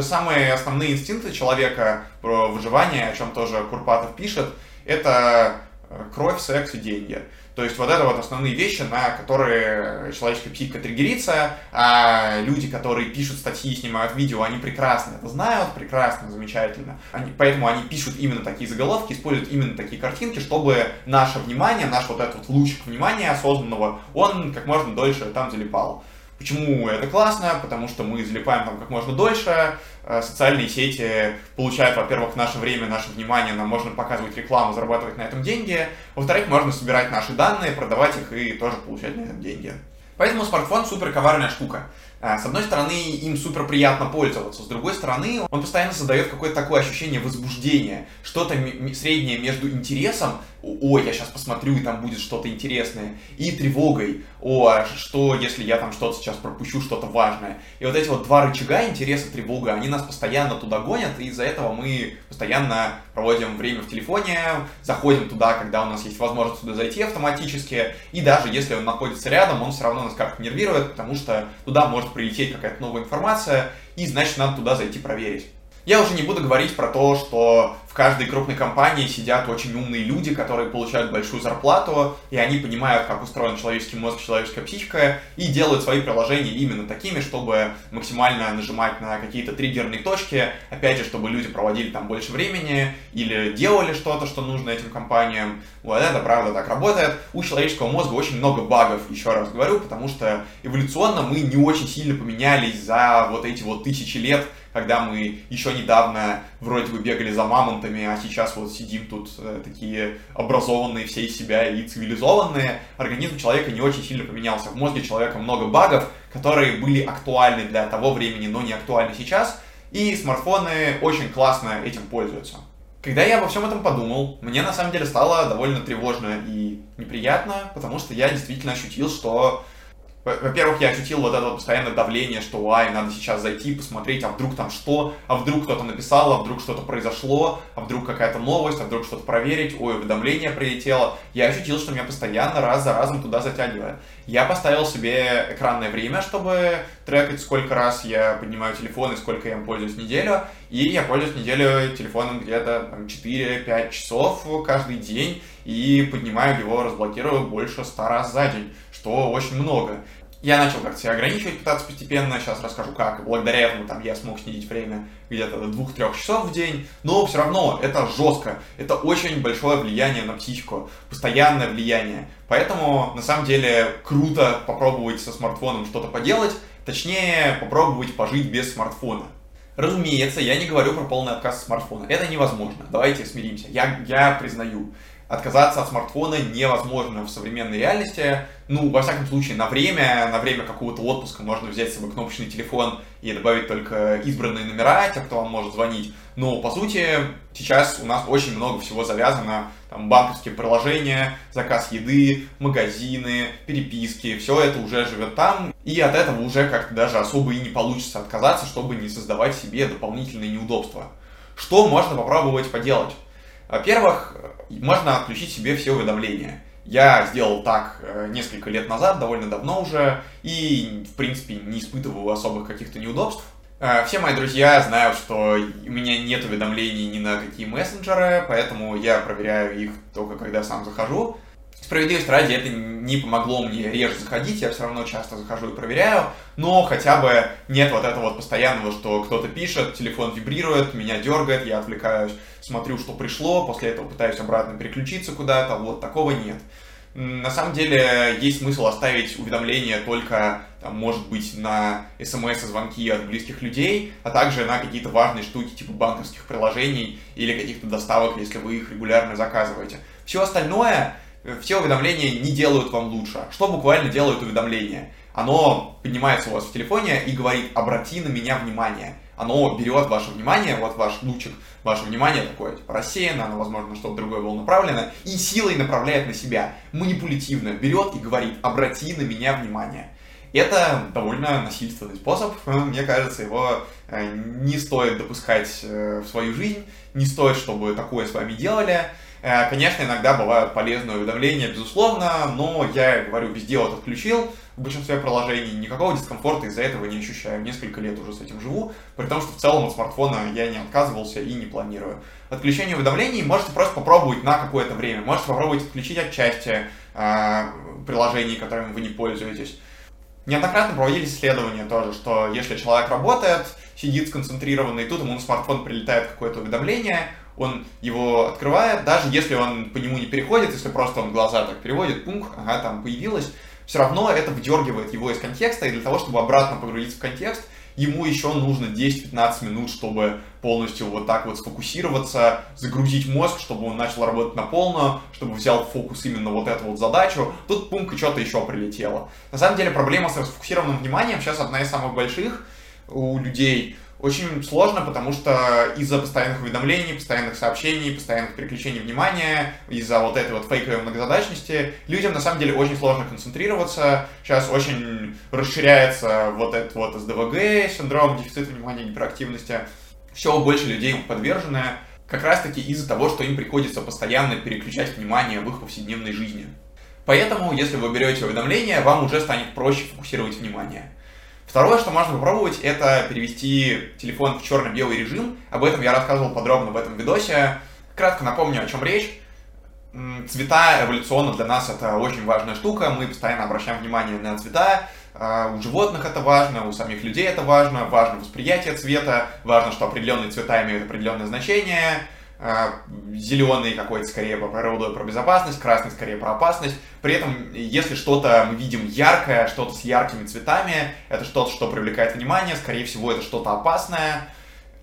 Самые основные инстинкты человека про выживание, о чем тоже Курпатов пишет, это э, кровь, секс и деньги. То есть вот это вот основные вещи, на которые человеческая психика триггерится, а люди, которые пишут статьи, снимают видео, они прекрасно это знают, прекрасно, замечательно. Они, поэтому они пишут именно такие заголовки, используют именно такие картинки, чтобы наше внимание, наш вот этот вот лучик внимания осознанного, он как можно дольше там залипал. Почему это классно? Потому что мы залипаем там как можно дольше, э, социальные сети получают, во-первых, наше время, наше внимание, нам можно показывать рекламу, зарабатывать на этом деньги, во-вторых, можно собирать наши данные, продавать их и тоже получать на этом деньги. Поэтому смартфон супер коварная штука. Э, с одной стороны, им супер приятно пользоваться, с другой стороны, он постоянно создает какое-то такое ощущение возбуждения, что-то среднее между интересом ой, я сейчас посмотрю, и там будет что-то интересное, и тревогой, о, а что, если я там что-то сейчас пропущу, что-то важное. И вот эти вот два рычага, интереса, тревога, они нас постоянно туда гонят, и из-за этого мы постоянно проводим время в телефоне, заходим туда, когда у нас есть возможность туда зайти автоматически, и даже если он находится рядом, он все равно нас как-то нервирует, потому что туда может прилететь какая-то новая информация, и значит надо туда зайти проверить. Я уже не буду говорить про то, что в каждой крупной компании сидят очень умные люди, которые получают большую зарплату, и они понимают, как устроен человеческий мозг, человеческая психика, и делают свои приложения именно такими, чтобы максимально нажимать на какие-то триггерные точки, опять же, чтобы люди проводили там больше времени или делали что-то, что нужно этим компаниям. Вот это правда так работает. У человеческого мозга очень много багов, еще раз говорю, потому что эволюционно мы не очень сильно поменялись за вот эти вот тысячи лет, когда мы еще недавно вроде бы бегали за мамонтами, а сейчас вот сидим тут э, такие образованные все из себя и цивилизованные, организм человека не очень сильно поменялся. В мозге человека много багов, которые были актуальны для того времени, но не актуальны сейчас, и смартфоны очень классно этим пользуются. Когда я обо всем этом подумал, мне на самом деле стало довольно тревожно и неприятно, потому что я действительно ощутил, что во-первых, я ощутил вот это вот постоянное давление, что, ай, надо сейчас зайти, посмотреть, а вдруг там что, а вдруг кто-то написал, а вдруг что-то произошло, а вдруг какая-то новость, а вдруг что-то проверить, ой, уведомление прилетело. Я ощутил, что меня постоянно раз за разом туда затягивает. Я поставил себе экранное время, чтобы трекать, сколько раз я поднимаю телефон и сколько я им пользуюсь неделю. И я пользуюсь неделю телефоном где-то 4-5 часов каждый день и поднимаю его, разблокирую больше 100 раз за день, что очень много. Я начал как-то себя ограничивать, пытаться постепенно, сейчас расскажу как. Благодаря этому там, я смог снизить время где-то до 2-3 часов в день, но все равно это жестко, это очень большое влияние на психику, постоянное влияние. Поэтому на самом деле круто попробовать со смартфоном что-то поделать, точнее попробовать пожить без смартфона. Разумеется, я не говорю про полный отказ от смартфона. Это невозможно. Давайте смиримся. Я, я признаю отказаться от смартфона невозможно в современной реальности. Ну, во всяком случае, на время, на время какого-то отпуска можно взять с собой кнопочный телефон и добавить только избранные номера, те, кто вам может звонить. Но, по сути, сейчас у нас очень много всего завязано. Там банковские приложения, заказ еды, магазины, переписки, все это уже живет там. И от этого уже как-то даже особо и не получится отказаться, чтобы не создавать себе дополнительные неудобства. Что можно попробовать поделать? Во-первых, можно отключить себе все уведомления. Я сделал так э, несколько лет назад, довольно давно уже, и, в принципе, не испытываю особых каких-то неудобств. Э, все мои друзья знают, что у меня нет уведомлений ни на какие мессенджеры, поэтому я проверяю их только когда сам захожу. Справедливости ради, это не помогло мне реже заходить, я все равно часто захожу и проверяю, но хотя бы нет вот этого вот постоянного, что кто-то пишет, телефон вибрирует, меня дергает, я отвлекаюсь, смотрю, что пришло, после этого пытаюсь обратно переключиться куда-то, вот такого нет. На самом деле есть смысл оставить уведомления только, там, может быть, на смс и звонки от близких людей, а также на какие-то важные штуки типа банковских приложений или каких-то доставок, если вы их регулярно заказываете. Все остальное все уведомления не делают вам лучше. Что буквально делают уведомления? Оно поднимается у вас в телефоне и говорит, обрати на меня внимание. Оно берет ваше внимание, вот ваш лучик, ваше внимание такое типа, рассеяно, оно, возможно, что-то другое было направлено, и силой направляет на себя, манипулятивно берет и говорит, обрати на меня внимание. Это довольно насильственный способ, мне кажется, его э, не стоит допускать э, в свою жизнь, не стоит, чтобы такое с вами делали. Э, конечно, иногда бывают полезные уведомления, безусловно, но я говорю, везде вот отключил, в большинстве приложений никакого дискомфорта из-за этого не ощущаю. Несколько лет уже с этим живу, при том, что в целом от смартфона я не отказывался и не планирую. Отключение уведомлений можете просто попробовать на какое-то время. Можете попробовать отключить отчасти э, приложений, которыми вы не пользуетесь. Неоднократно проводились исследования тоже, что если человек работает, сидит сконцентрированный, тут ему на смартфон прилетает какое-то уведомление, он его открывает, даже если он по нему не переходит, если просто он глаза так переводит, пункт, ага, там появилось, все равно это выдергивает его из контекста, и для того, чтобы обратно погрузиться в контекст, ему еще нужно 10-15 минут, чтобы полностью вот так вот сфокусироваться, загрузить мозг, чтобы он начал работать на полную, чтобы взял фокус именно вот эту вот задачу. Тут пункт что-то еще прилетело. На самом деле проблема с расфокусированным вниманием сейчас одна из самых больших у людей – очень сложно, потому что из-за постоянных уведомлений, постоянных сообщений, постоянных переключений внимания, из-за вот этой вот фейковой многозадачности, людям на самом деле очень сложно концентрироваться. Сейчас очень расширяется вот этот вот СДВГ, синдром дефицита внимания и гиперактивности. Все больше людей подвержены как раз-таки из-за того, что им приходится постоянно переключать внимание в их повседневной жизни. Поэтому, если вы берете уведомления, вам уже станет проще фокусировать внимание. Второе, что можно попробовать, это перевести телефон в черно-белый режим. Об этом я рассказывал подробно в этом видосе. Кратко напомню, о чем речь. Цвета эволюционно для нас это очень важная штука. Мы постоянно обращаем внимание на цвета. А, у животных это важно, у самих людей это важно. Важно восприятие цвета. Важно, что определенные цвета имеют определенное значение зеленый какой-то скорее про природу и про безопасность, красный скорее про опасность. При этом, если что-то мы видим яркое, что-то с яркими цветами, это что-то, что привлекает внимание, скорее всего, это что-то опасное.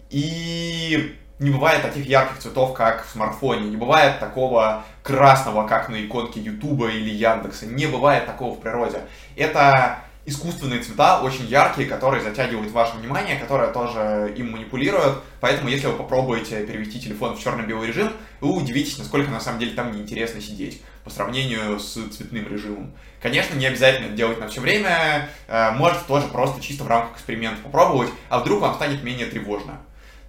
И не бывает таких ярких цветов, как в смартфоне, не бывает такого красного, как на иконке Ютуба или Яндекса, не бывает такого в природе. Это искусственные цвета, очень яркие, которые затягивают ваше внимание, которые тоже им манипулируют. Поэтому, если вы попробуете перевести телефон в черно-белый режим, вы удивитесь, насколько на самом деле там неинтересно сидеть по сравнению с цветным режимом. Конечно, не обязательно это делать на все время, э, можете тоже просто чисто в рамках эксперимента попробовать, а вдруг вам станет менее тревожно.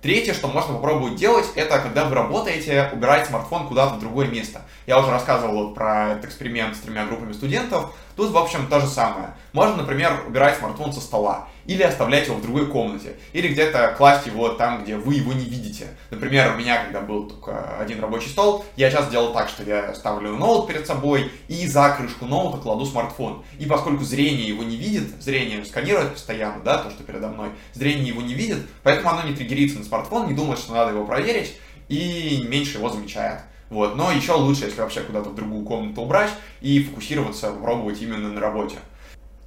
Третье, что можно попробовать делать, это когда вы работаете, убирать смартфон куда-то в другое место. Я уже рассказывал про этот эксперимент с тремя группами студентов. Тут, в общем, то же самое. Можно, например, убирать смартфон со стола, или оставлять его в другой комнате, или где-то класть его там, где вы его не видите. Например, у меня, когда был только один рабочий стол, я часто делал так, что я ставлю ноут перед собой и за крышку ноута кладу смартфон. И поскольку зрение его не видит, зрение сканирует постоянно, да, то, что передо мной, зрение его не видит, поэтому оно не триггерится на смартфон, не думает, что надо его проверить, и меньше его замечает. Вот. Но еще лучше, если вообще куда-то в другую комнату убрать и фокусироваться, попробовать именно на работе.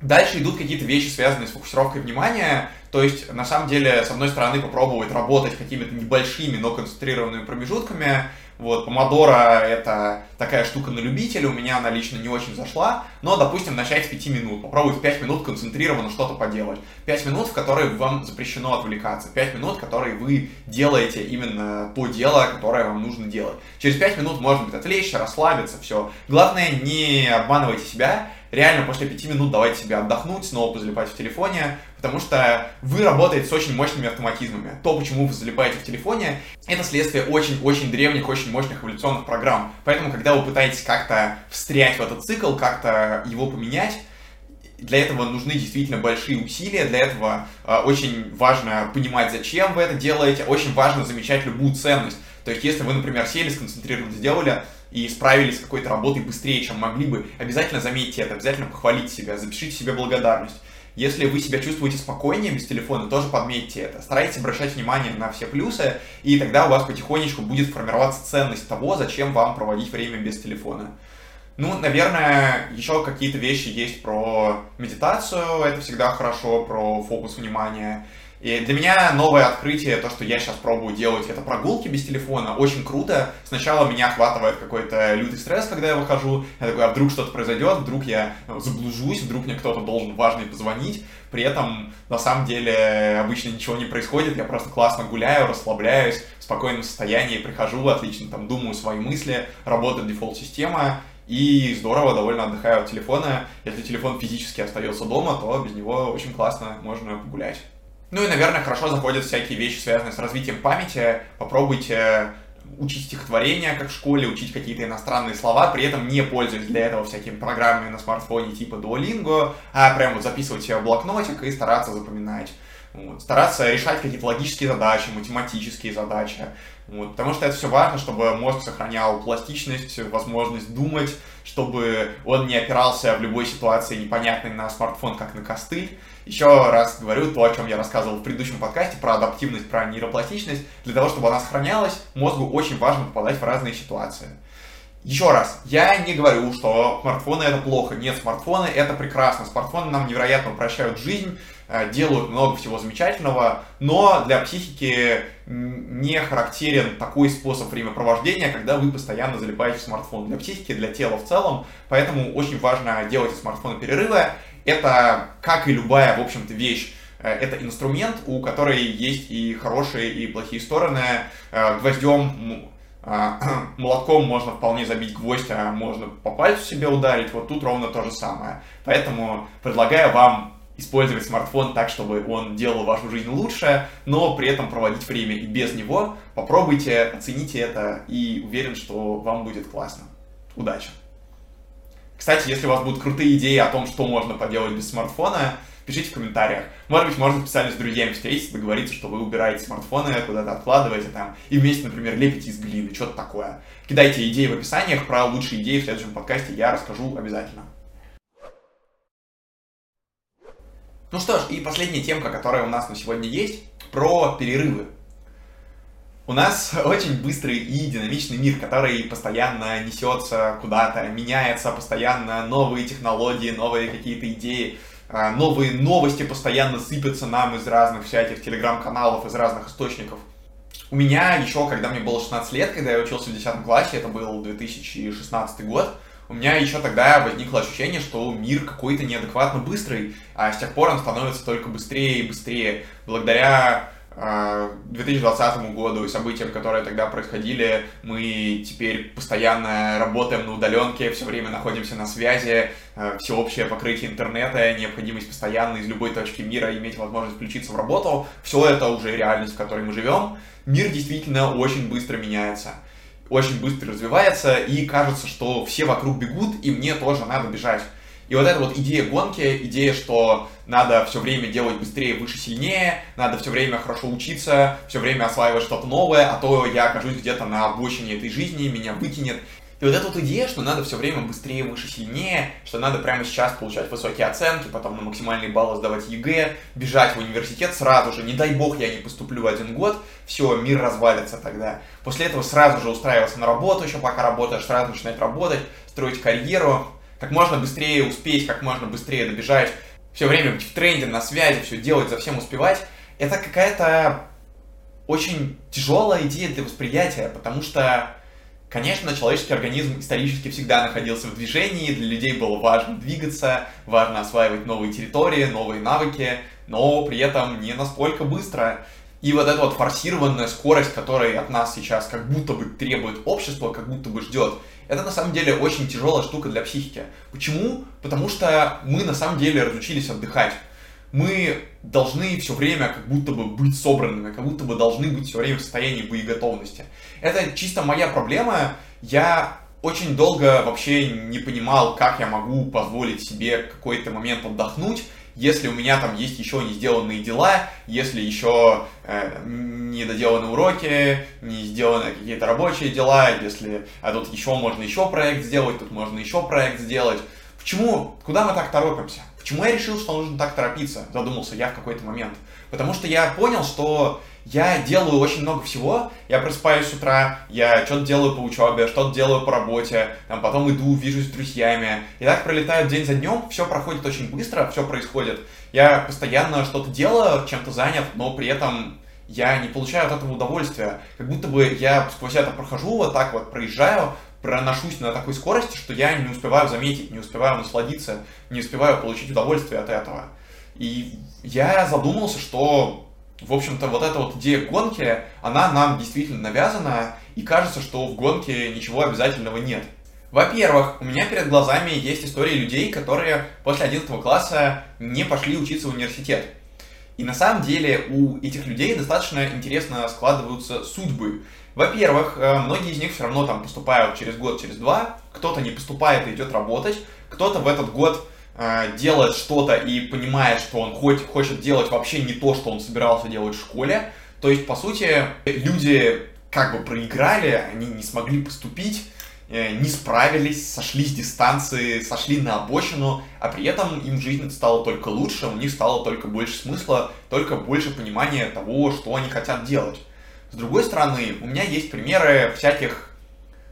Дальше идут какие-то вещи, связанные с фокусировкой внимания. То есть, на самом деле, с одной стороны, попробовать работать какими-то небольшими, но концентрированными промежутками, вот, помодора это такая штука на любителя, у меня она лично не очень зашла, но, допустим, начать с 5 минут, попробовать 5 минут концентрированно что-то поделать. 5 минут, в которые вам запрещено отвлекаться, 5 минут, которые вы делаете именно то дело, которое вам нужно делать. Через 5 минут можно быть отвлечься, расслабиться, все. Главное, не обманывайте себя, реально после 5 минут давайте себе отдохнуть, снова позалипать в телефоне, потому что вы работаете с очень мощными автоматизмами. То, почему вы залипаете в телефоне, это следствие очень-очень древних, очень мощных эволюционных программ. Поэтому, когда вы пытаетесь как-то встрять в этот цикл, как-то его поменять, для этого нужны действительно большие усилия, для этого э, очень важно понимать, зачем вы это делаете, очень важно замечать любую ценность. То есть, если вы, например, сели, сконцентрированно сделали и справились с какой-то работой быстрее, чем могли бы, обязательно заметьте это, обязательно похвалите себя, запишите себе благодарность. Если вы себя чувствуете спокойнее без телефона, тоже подметьте это. Старайтесь обращать внимание на все плюсы, и тогда у вас потихонечку будет формироваться ценность того, зачем вам проводить время без телефона. Ну, наверное, еще какие-то вещи есть про медитацию, это всегда хорошо, про фокус внимания. И для меня новое открытие, то, что я сейчас пробую делать, это прогулки без телефона. Очень круто. Сначала меня охватывает какой-то лютый стресс, когда я выхожу. Я такой, а вдруг что-то произойдет, вдруг я заблужусь, вдруг мне кто-то должен важный позвонить. При этом, на самом деле, обычно ничего не происходит. Я просто классно гуляю, расслабляюсь, в спокойном состоянии прихожу, отлично там думаю свои мысли, работает дефолт-система. И здорово, довольно отдыхаю от телефона. Если телефон физически остается дома, то без него очень классно можно погулять. Ну и, наверное, хорошо заходят всякие вещи, связанные с развитием памяти. Попробуйте учить стихотворения, как в школе, учить какие-то иностранные слова, при этом не пользуясь для этого всякими программами на смартфоне типа Duolingo, а прям вот записывать себе в блокнотик и стараться запоминать. Вот. Стараться решать какие-то логические задачи, математические задачи. Вот. Потому что это все важно, чтобы мозг сохранял пластичность, возможность думать, чтобы он не опирался в любой ситуации непонятной на смартфон, как на костыль. Еще раз говорю то, о чем я рассказывал в предыдущем подкасте, про адаптивность, про нейропластичность. Для того, чтобы она сохранялась, мозгу очень важно попадать в разные ситуации. Еще раз, я не говорю, что смартфоны это плохо. Нет, смартфоны это прекрасно. Смартфоны нам невероятно упрощают жизнь, э, делают много всего замечательного, но для психики не характерен такой способ времяпровождения, когда вы постоянно залипаете в смартфон. Для психики, для тела в целом, поэтому очень важно делать из смартфона перерывы. Это, как и любая, в общем-то, вещь, э, это инструмент, у которой есть и хорошие, и плохие стороны. Э, гвоздем а, молотком можно вполне забить гвоздь, а можно по пальцу себе ударить. Вот тут ровно то же самое. Поэтому предлагаю вам использовать смартфон так, чтобы он делал вашу жизнь лучше, но при этом проводить время и без него. Попробуйте, оцените это и уверен, что вам будет классно. Удачи! Кстати, если у вас будут крутые идеи о том, что можно поделать без смартфона, пишите в комментариях. Может быть, можно специально с друзьями встретиться, договориться, что вы убираете смартфоны, куда-то откладываете там, и вместе, например, лепите из глины, что-то такое. Кидайте идеи в описаниях, про лучшие идеи в следующем подкасте я расскажу обязательно. Ну что ж, и последняя темка, которая у нас на сегодня есть, про перерывы. У нас очень быстрый и динамичный мир, который постоянно несется куда-то, меняется, постоянно новые технологии, новые какие-то идеи, а, новые новости постоянно сыпятся нам из разных всяких телеграм-каналов, из разных источников. У меня еще, когда мне было 16 лет, когда я учился в 10 классе, это был 2016 год, у меня еще тогда возникло ощущение, что мир какой-то неадекватно быстрый, а с тех пор он становится только быстрее и быстрее. Благодаря 2020 а, году и событиям, которые тогда происходили, мы теперь постоянно работаем на удаленке, все время находимся на связи, а, всеобщее покрытие интернета, необходимость постоянно из любой точки мира иметь возможность включиться в работу, все это уже реальность, в которой мы живем. Мир действительно очень быстро меняется очень быстро развивается, и кажется, что все вокруг бегут, и мне тоже надо бежать. И вот эта вот идея гонки, идея, что надо все время делать быстрее, выше, сильнее, надо все время хорошо учиться, все время осваивать что-то новое, а то я окажусь где-то на обочине этой жизни, меня выкинет. И вот эта вот идея, что надо все время быстрее, выше, сильнее, что надо прямо сейчас получать высокие оценки, потом на максимальный балл сдавать ЕГЭ, бежать в университет сразу же, не дай бог я не поступлю один год, все, мир развалится тогда. После этого сразу же устраиваться на работу, еще пока работаешь, сразу начинать работать, строить карьеру, как можно быстрее успеть, как можно быстрее добежать, все время быть в тренде, на связи, все делать, за всем успевать, это какая-то очень тяжелая идея для восприятия, потому что Конечно, человеческий организм исторически всегда находился в движении, для людей было важно двигаться, важно осваивать новые территории, новые навыки, но при этом не настолько быстро. И вот эта вот форсированная скорость, которая от нас сейчас как будто бы требует общество, как будто бы ждет, это на самом деле очень тяжелая штука для психики. Почему? Потому что мы на самом деле разучились отдыхать мы должны все время как будто бы быть собранными, как будто бы должны быть все время в состоянии боеготовности. Это чисто моя проблема. Я очень долго вообще не понимал, как я могу позволить себе какой-то момент отдохнуть, если у меня там есть еще не сделанные дела, если еще э, не доделаны уроки, не сделаны какие-то рабочие дела, если а тут еще можно еще проект сделать, тут можно еще проект сделать. Почему? Куда мы так торопимся? Почему я решил, что нужно так торопиться? Задумался я в какой-то момент. Потому что я понял, что я делаю очень много всего. Я просыпаюсь с утра, я что-то делаю по учебе, что-то делаю по работе, там, потом иду, вижусь с друзьями. И так пролетает день за днем, все проходит очень быстро, все происходит. Я постоянно что-то делаю, чем-то занят, но при этом я не получаю от этого удовольствия. Как будто бы я сквозь это прохожу, вот так вот проезжаю, проношусь на такой скорости, что я не успеваю заметить, не успеваю насладиться, не успеваю получить удовольствие от этого. И я задумался, что, в общем-то, вот эта вот идея гонки, она нам действительно навязана, и кажется, что в гонке ничего обязательного нет. Во-первых, у меня перед глазами есть истории людей, которые после 11 класса не пошли учиться в университет. И на самом деле у этих людей достаточно интересно складываются судьбы. Во-первых, э, многие из них все равно там поступают через год, через два, кто-то не поступает и идет работать, кто-то в этот год э, делает что-то и понимает, что он хоть хочет делать вообще не то, что он собирался делать в школе. То есть, по сути, люди как бы проиграли, они не смогли поступить, э, не справились, сошли с дистанции, сошли на обочину, а при этом им жизнь стала только лучше, у них стало только больше смысла, только больше понимания того, что они хотят делать. С другой стороны, у меня есть примеры всяких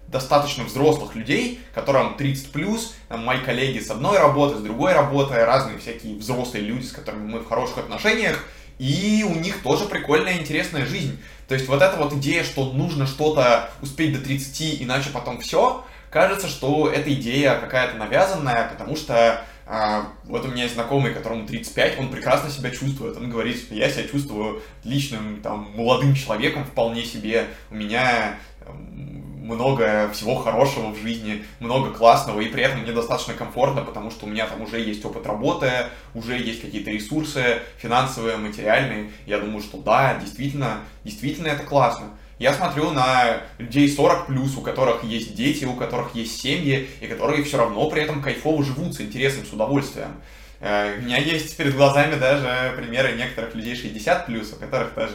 достаточно взрослых людей, которым 30 плюс, мои коллеги с одной работы, с другой работы, разные всякие взрослые люди, с которыми мы в хороших отношениях, и у них тоже прикольная, интересная жизнь. То есть вот эта вот идея, что нужно что-то успеть до 30, иначе потом все, кажется, что эта идея какая-то навязанная, потому что а, вот у меня есть знакомый, которому 35, он прекрасно себя чувствует. Он говорит, что я себя чувствую личным, там, молодым человеком вполне себе. У меня много всего хорошего в жизни, много классного, и при этом мне достаточно комфортно, потому что у меня там уже есть опыт работы, уже есть какие-то ресурсы финансовые, материальные. Я думаю, что да, действительно, действительно это классно. Я смотрю на людей 40 плюс, у которых есть дети, у которых есть семьи, и которые все равно при этом кайфово живут с интересом, с удовольствием. Э, у меня есть перед глазами даже примеры некоторых людей 60 плюс, у которых э,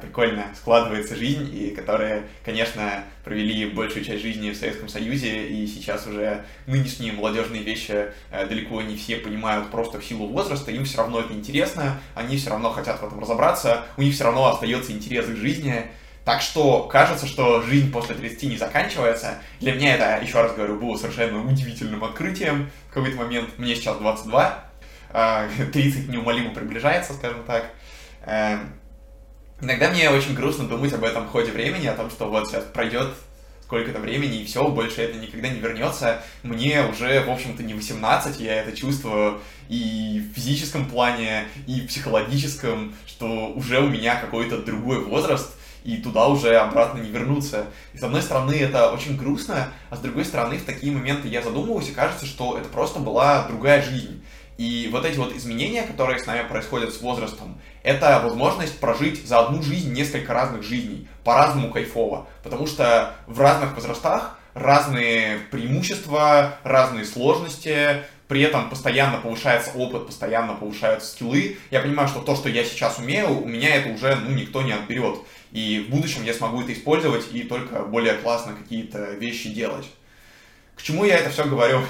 прикольно складывается жизнь, и которые, конечно, провели большую часть жизни в Советском Союзе, и сейчас уже нынешние молодежные вещи э, далеко не все понимают просто в силу возраста, им все равно это интересно, они все равно хотят в этом разобраться, у них все равно остается интерес к жизни, так что кажется, что жизнь после 30 не заканчивается. Для меня это, еще раз говорю, было совершенно удивительным открытием в какой-то момент. Мне сейчас 22, 30 а, неумолимо приближается, скажем так. Иногда мне очень грустно думать об этом ходе времени, о том, что вот сейчас пройдет сколько-то времени, и все, больше это никогда не вернется. Мне уже, в общем-то, не 18, я это чувствую и в физическом плане, и в психологическом, что уже у меня какой-то другой возраст, и туда уже обратно не вернуться. И с одной стороны это очень грустно, а с другой стороны в такие моменты я задумываюсь, и кажется, что это просто была другая жизнь. И вот эти вот изменения, которые с нами происходят с возрастом, это возможность прожить за одну жизнь несколько разных жизней, по-разному кайфово. Потому что в разных возрастах разные преимущества, разные сложности, при этом постоянно повышается опыт, постоянно повышаются скиллы. Я понимаю, что то, что я сейчас умею, у меня это уже ну, никто не отберет. И в будущем я смогу это использовать и только более классно какие-то вещи делать. К чему я это все говорю?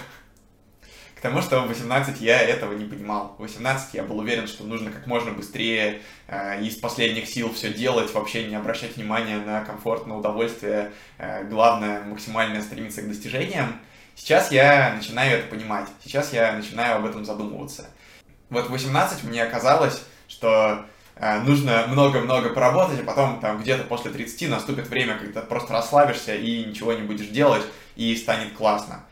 К тому, что в 18 я этого не понимал. В 18 я был уверен, что нужно как можно быстрее э, из последних сил все делать, вообще не обращать внимания на комфорт, на удовольствие. Э, главное, максимально стремиться к достижениям. Сейчас я начинаю это понимать. Сейчас я начинаю об этом задумываться. Вот в 18 мне казалось, что Э, нужно много-много поработать, а потом там где-то после 30 наступит время, когда просто расслабишься и ничего не будешь делать, и станет классно.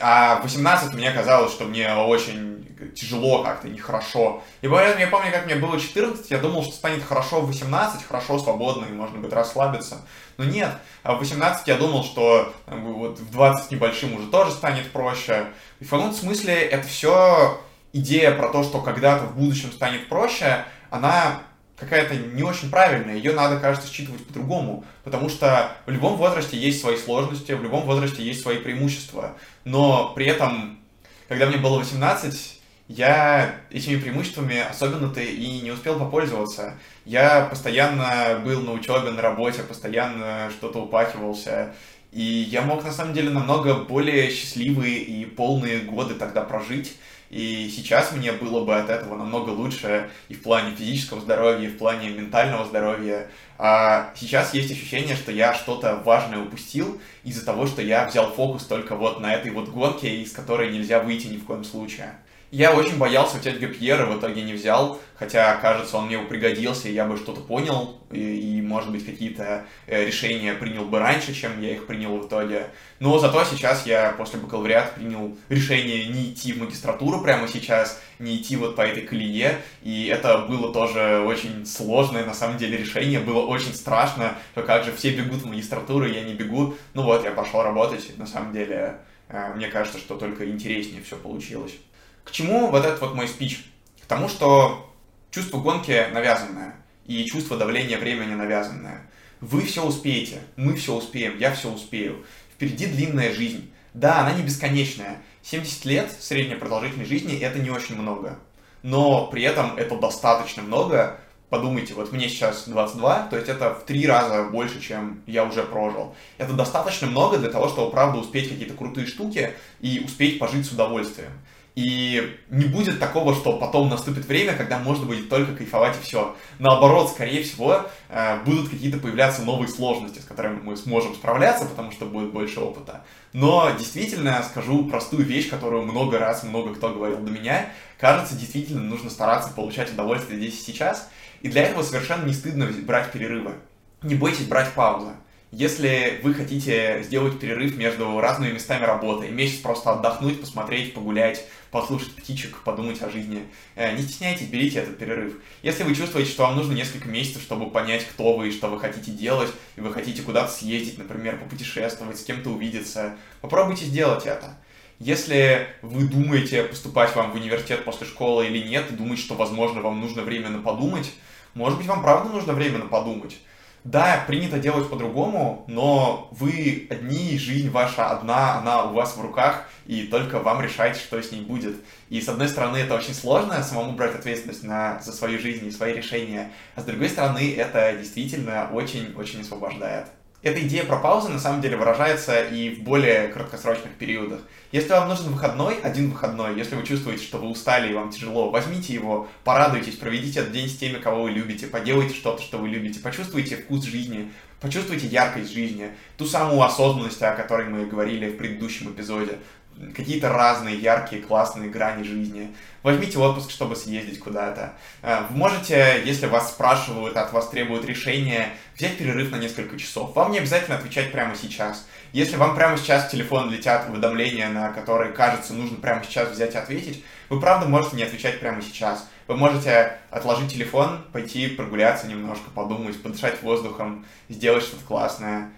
А в 18 мне казалось, что мне очень тяжело как-то, нехорошо. И поэтому я помню, как мне было 14, я думал, что станет хорошо в 18, хорошо, свободно, и можно будет расслабиться. Но нет, а в 18 я думал, что вот в 20 с небольшим уже тоже станет проще. И в каком смысле это все идея про то, что когда-то в будущем станет проще, она какая-то не очень правильная, ее надо, кажется, считывать по-другому, потому что в любом возрасте есть свои сложности, в любом возрасте есть свои преимущества, но при этом, когда мне было 18, я этими преимуществами особенно-то и не успел попользоваться. Я постоянно был на учебе, на работе, постоянно что-то упахивался, и я мог, на самом деле, намного более счастливые и полные годы тогда прожить, и сейчас мне было бы от этого намного лучше и в плане физического здоровья, и в плане ментального здоровья. А сейчас есть ощущение, что я что-то важное упустил из-за того, что я взял фокус только вот на этой вот гонке, из которой нельзя выйти ни в коем случае. Я очень боялся взять Гапьера, в итоге не взял, хотя, кажется, он мне бы пригодился, и я бы что-то понял, и, и может быть, какие-то э, решения принял бы раньше, чем я их принял в итоге. Но зато сейчас я после бакалавриата принял решение не идти в магистратуру прямо сейчас, не идти вот по этой колее, и это было тоже очень сложное, на самом деле, решение, было очень страшно, что как же все бегут в магистратуру, я не бегу, ну вот, я пошел работать, на самом деле, э, мне кажется, что только интереснее все получилось. К чему вот этот вот мой спич? К тому, что чувство гонки навязанное, и чувство давления времени навязанное. Вы все успеете, мы все успеем, я все успею. Впереди длинная жизнь. Да, она не бесконечная. 70 лет средней продолжительной жизни это не очень много. Но при этом это достаточно много. Подумайте, вот мне сейчас 22, то есть это в три раза больше, чем я уже прожил. Это достаточно много для того, чтобы, правда, успеть какие-то крутые штуки и успеть пожить с удовольствием. И не будет такого, что потом наступит время, когда можно будет только кайфовать и все. Наоборот, скорее всего, э, будут какие-то появляться новые сложности, с которыми мы сможем справляться, потому что будет больше опыта. Но действительно скажу простую вещь, которую много раз много кто говорил до меня. Кажется, действительно нужно стараться получать удовольствие здесь и сейчас. И для этого совершенно не стыдно брать перерывы. Не бойтесь брать паузы. Если вы хотите сделать перерыв между разными местами работы, месяц просто отдохнуть, посмотреть, погулять, послушать птичек, подумать о жизни, э, не стесняйтесь, берите этот перерыв. Если вы чувствуете, что вам нужно несколько месяцев, чтобы понять, кто вы и что вы хотите делать, и вы хотите куда-то съездить, например, попутешествовать, с кем-то увидеться, попробуйте сделать это. Если вы думаете, поступать вам в университет после школы или нет, и думаете, что, возможно, вам нужно время на подумать, может быть, вам правда нужно время на подумать. Да, принято делать по-другому, но вы одни, жизнь ваша одна, она у вас в руках, и только вам решать, что с ней будет. И с одной стороны, это очень сложно, самому брать ответственность на, за свою жизнь и свои решения, а с другой стороны, это действительно очень-очень освобождает. Эта идея про паузы на самом деле выражается и в более краткосрочных периодах. Если вам нужен выходной, один выходной, если вы чувствуете, что вы устали и вам тяжело, возьмите его, порадуйтесь, проведите этот день с теми, кого вы любите, поделайте что-то, что вы любите, почувствуйте вкус жизни, почувствуйте яркость жизни, ту самую осознанность, о которой мы говорили в предыдущем эпизоде какие-то разные яркие, классные грани жизни. Возьмите отпуск, чтобы съездить куда-то. Э, вы можете, если вас спрашивают, от вас требуют решения, взять перерыв на несколько часов. Вам не обязательно отвечать прямо сейчас. Если вам прямо сейчас в телефон летят уведомления, на которые, кажется, нужно прямо сейчас взять и ответить, вы правда можете не отвечать прямо сейчас. Вы можете отложить телефон, пойти прогуляться немножко, подумать, подышать воздухом, сделать что-то классное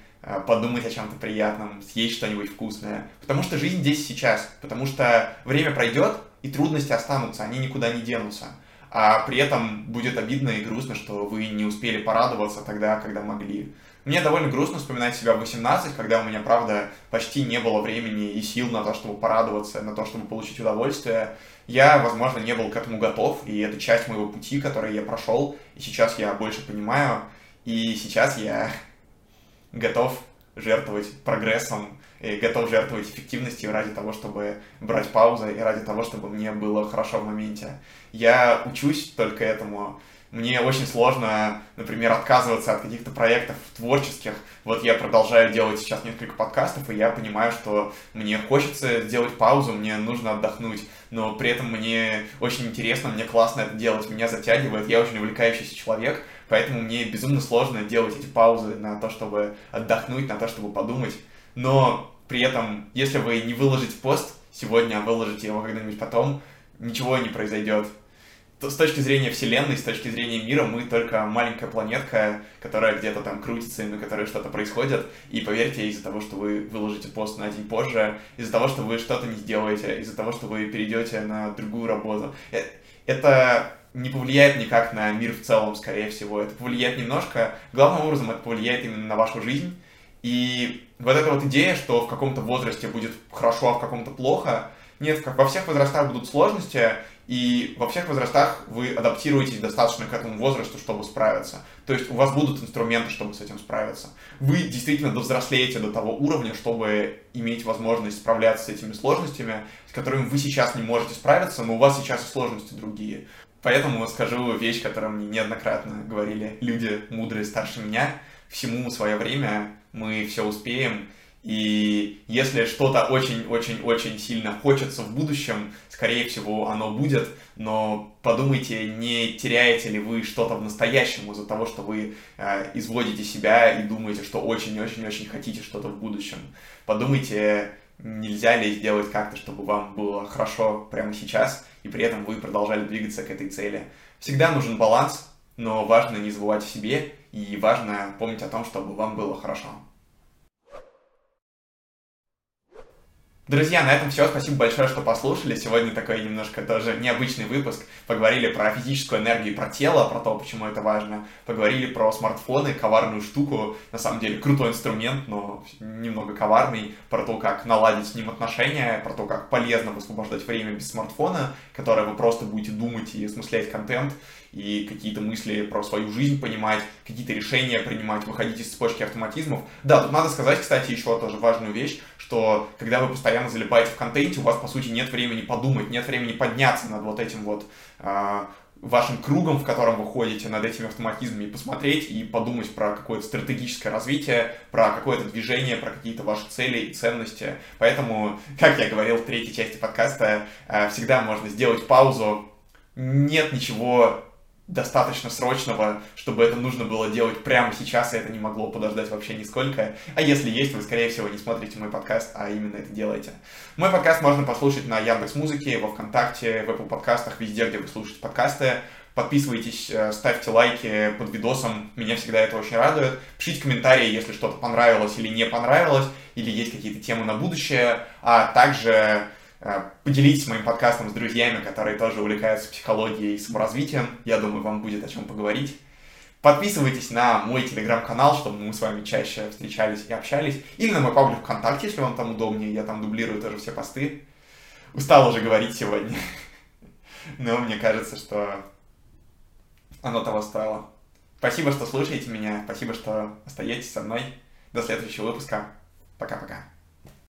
подумать о чем-то приятном, съесть что-нибудь вкусное. Потому что жизнь здесь сейчас. Потому что время пройдет, и трудности останутся, они никуда не денутся. А при этом будет обидно и грустно, что вы не успели порадоваться тогда, когда могли. Мне довольно грустно вспоминать себя в 18, когда у меня, правда, почти не было времени и сил на то, чтобы порадоваться, на то, чтобы получить удовольствие. Я, возможно, не был к этому готов, и это часть моего пути, который я прошел, и сейчас я больше понимаю, и сейчас я готов жертвовать прогрессом и готов жертвовать эффективностью ради того, чтобы брать паузы и ради того, чтобы мне было хорошо в моменте. Я учусь только этому. Мне очень сложно, например, отказываться от каких-то проектов творческих. Вот я продолжаю делать сейчас несколько подкастов, и я понимаю, что мне хочется сделать паузу, мне нужно отдохнуть, но при этом мне очень интересно, мне классно это делать, меня затягивает, я очень увлекающийся человек, Поэтому мне безумно сложно делать эти паузы на то, чтобы отдохнуть, на то, чтобы подумать. Но при этом, если вы не выложите пост сегодня, а выложите его когда-нибудь потом, ничего не произойдет. То с точки зрения Вселенной, с точки зрения мира, мы только маленькая планетка, которая где-то там крутится, и на которой что-то происходит. И поверьте, из-за того, что вы выложите пост на день позже, из-за того, что вы что-то не сделаете, из-за того, что вы перейдете на другую работу, э, это не повлияет никак на мир в целом, скорее всего. Это повлияет немножко, главным образом это повлияет именно на вашу жизнь. И вот эта вот идея, что в каком-то возрасте будет хорошо, а в каком-то плохо, нет, как во всех возрастах будут сложности, и во всех возрастах вы адаптируетесь достаточно к этому возрасту, чтобы справиться. То есть у вас будут инструменты, чтобы с этим справиться. Вы действительно довзрослеете до того уровня, чтобы иметь возможность справляться с этими сложностями, с которыми вы сейчас не можете справиться, но у вас сейчас и сложности другие. Поэтому скажу вещь, которую мне неоднократно говорили люди мудрые старше меня. Всему свое время, мы все успеем. И если что-то очень-очень-очень сильно хочется в будущем, скорее всего, оно будет, но подумайте, не теряете ли вы что-то в настоящем из-за того, что вы э, изводите себя и думаете, что очень-очень-очень хотите что-то в будущем. Подумайте, нельзя ли сделать как-то, чтобы вам было хорошо прямо сейчас, и при этом вы продолжали двигаться к этой цели. Всегда нужен баланс, но важно не забывать о себе, и важно помнить о том, чтобы вам было хорошо. Друзья, на этом все. Спасибо большое, что послушали. Сегодня такой немножко тоже необычный выпуск. Поговорили про физическую энергию, про тело, про то, почему это важно. Поговорили про смартфоны, коварную штуку. На самом деле крутой инструмент, но немного коварный. Про то, как наладить с ним отношения, про то, как полезно высвобождать время без смартфона, которое вы просто будете думать и осмыслять контент и какие-то мысли про свою жизнь понимать, какие-то решения принимать, выходить из цепочки автоматизмов. Да, тут надо сказать, кстати, еще тоже важную вещь, что когда вы постоянно залипаете в контенте, у вас, по сути, нет времени подумать, нет времени подняться над вот этим вот э, вашим кругом, в котором вы ходите, над этими автоматизмами, посмотреть и подумать про какое-то стратегическое развитие, про какое-то движение, про какие-то ваши цели и ценности. Поэтому, как я говорил в третьей части подкаста, э, всегда можно сделать паузу. Нет ничего достаточно срочного, чтобы это нужно было делать прямо сейчас, и это не могло подождать вообще нисколько. А если есть, вы, скорее всего, не смотрите мой подкаст, а именно это делаете. Мой подкаст можно послушать на Яндекс Музыке, во Вконтакте, в Apple подкастах, везде, где вы слушаете подкасты. Подписывайтесь, э, ставьте лайки под видосом, меня всегда это очень радует. Пишите комментарии, если что-то понравилось или не понравилось, или есть какие-то темы на будущее. А также поделитесь моим подкастом с друзьями, которые тоже увлекаются психологией и саморазвитием. Я думаю, вам будет о чем поговорить. Подписывайтесь на мой телеграм-канал, чтобы мы с вами чаще встречались и общались. Или на мой паблик ВКонтакте, если вам там удобнее. Я там дублирую тоже все посты. Устал уже говорить сегодня. Но мне кажется, что оно того стоило. Спасибо, что слушаете меня. Спасибо, что остаетесь со мной. До следующего выпуска. Пока-пока.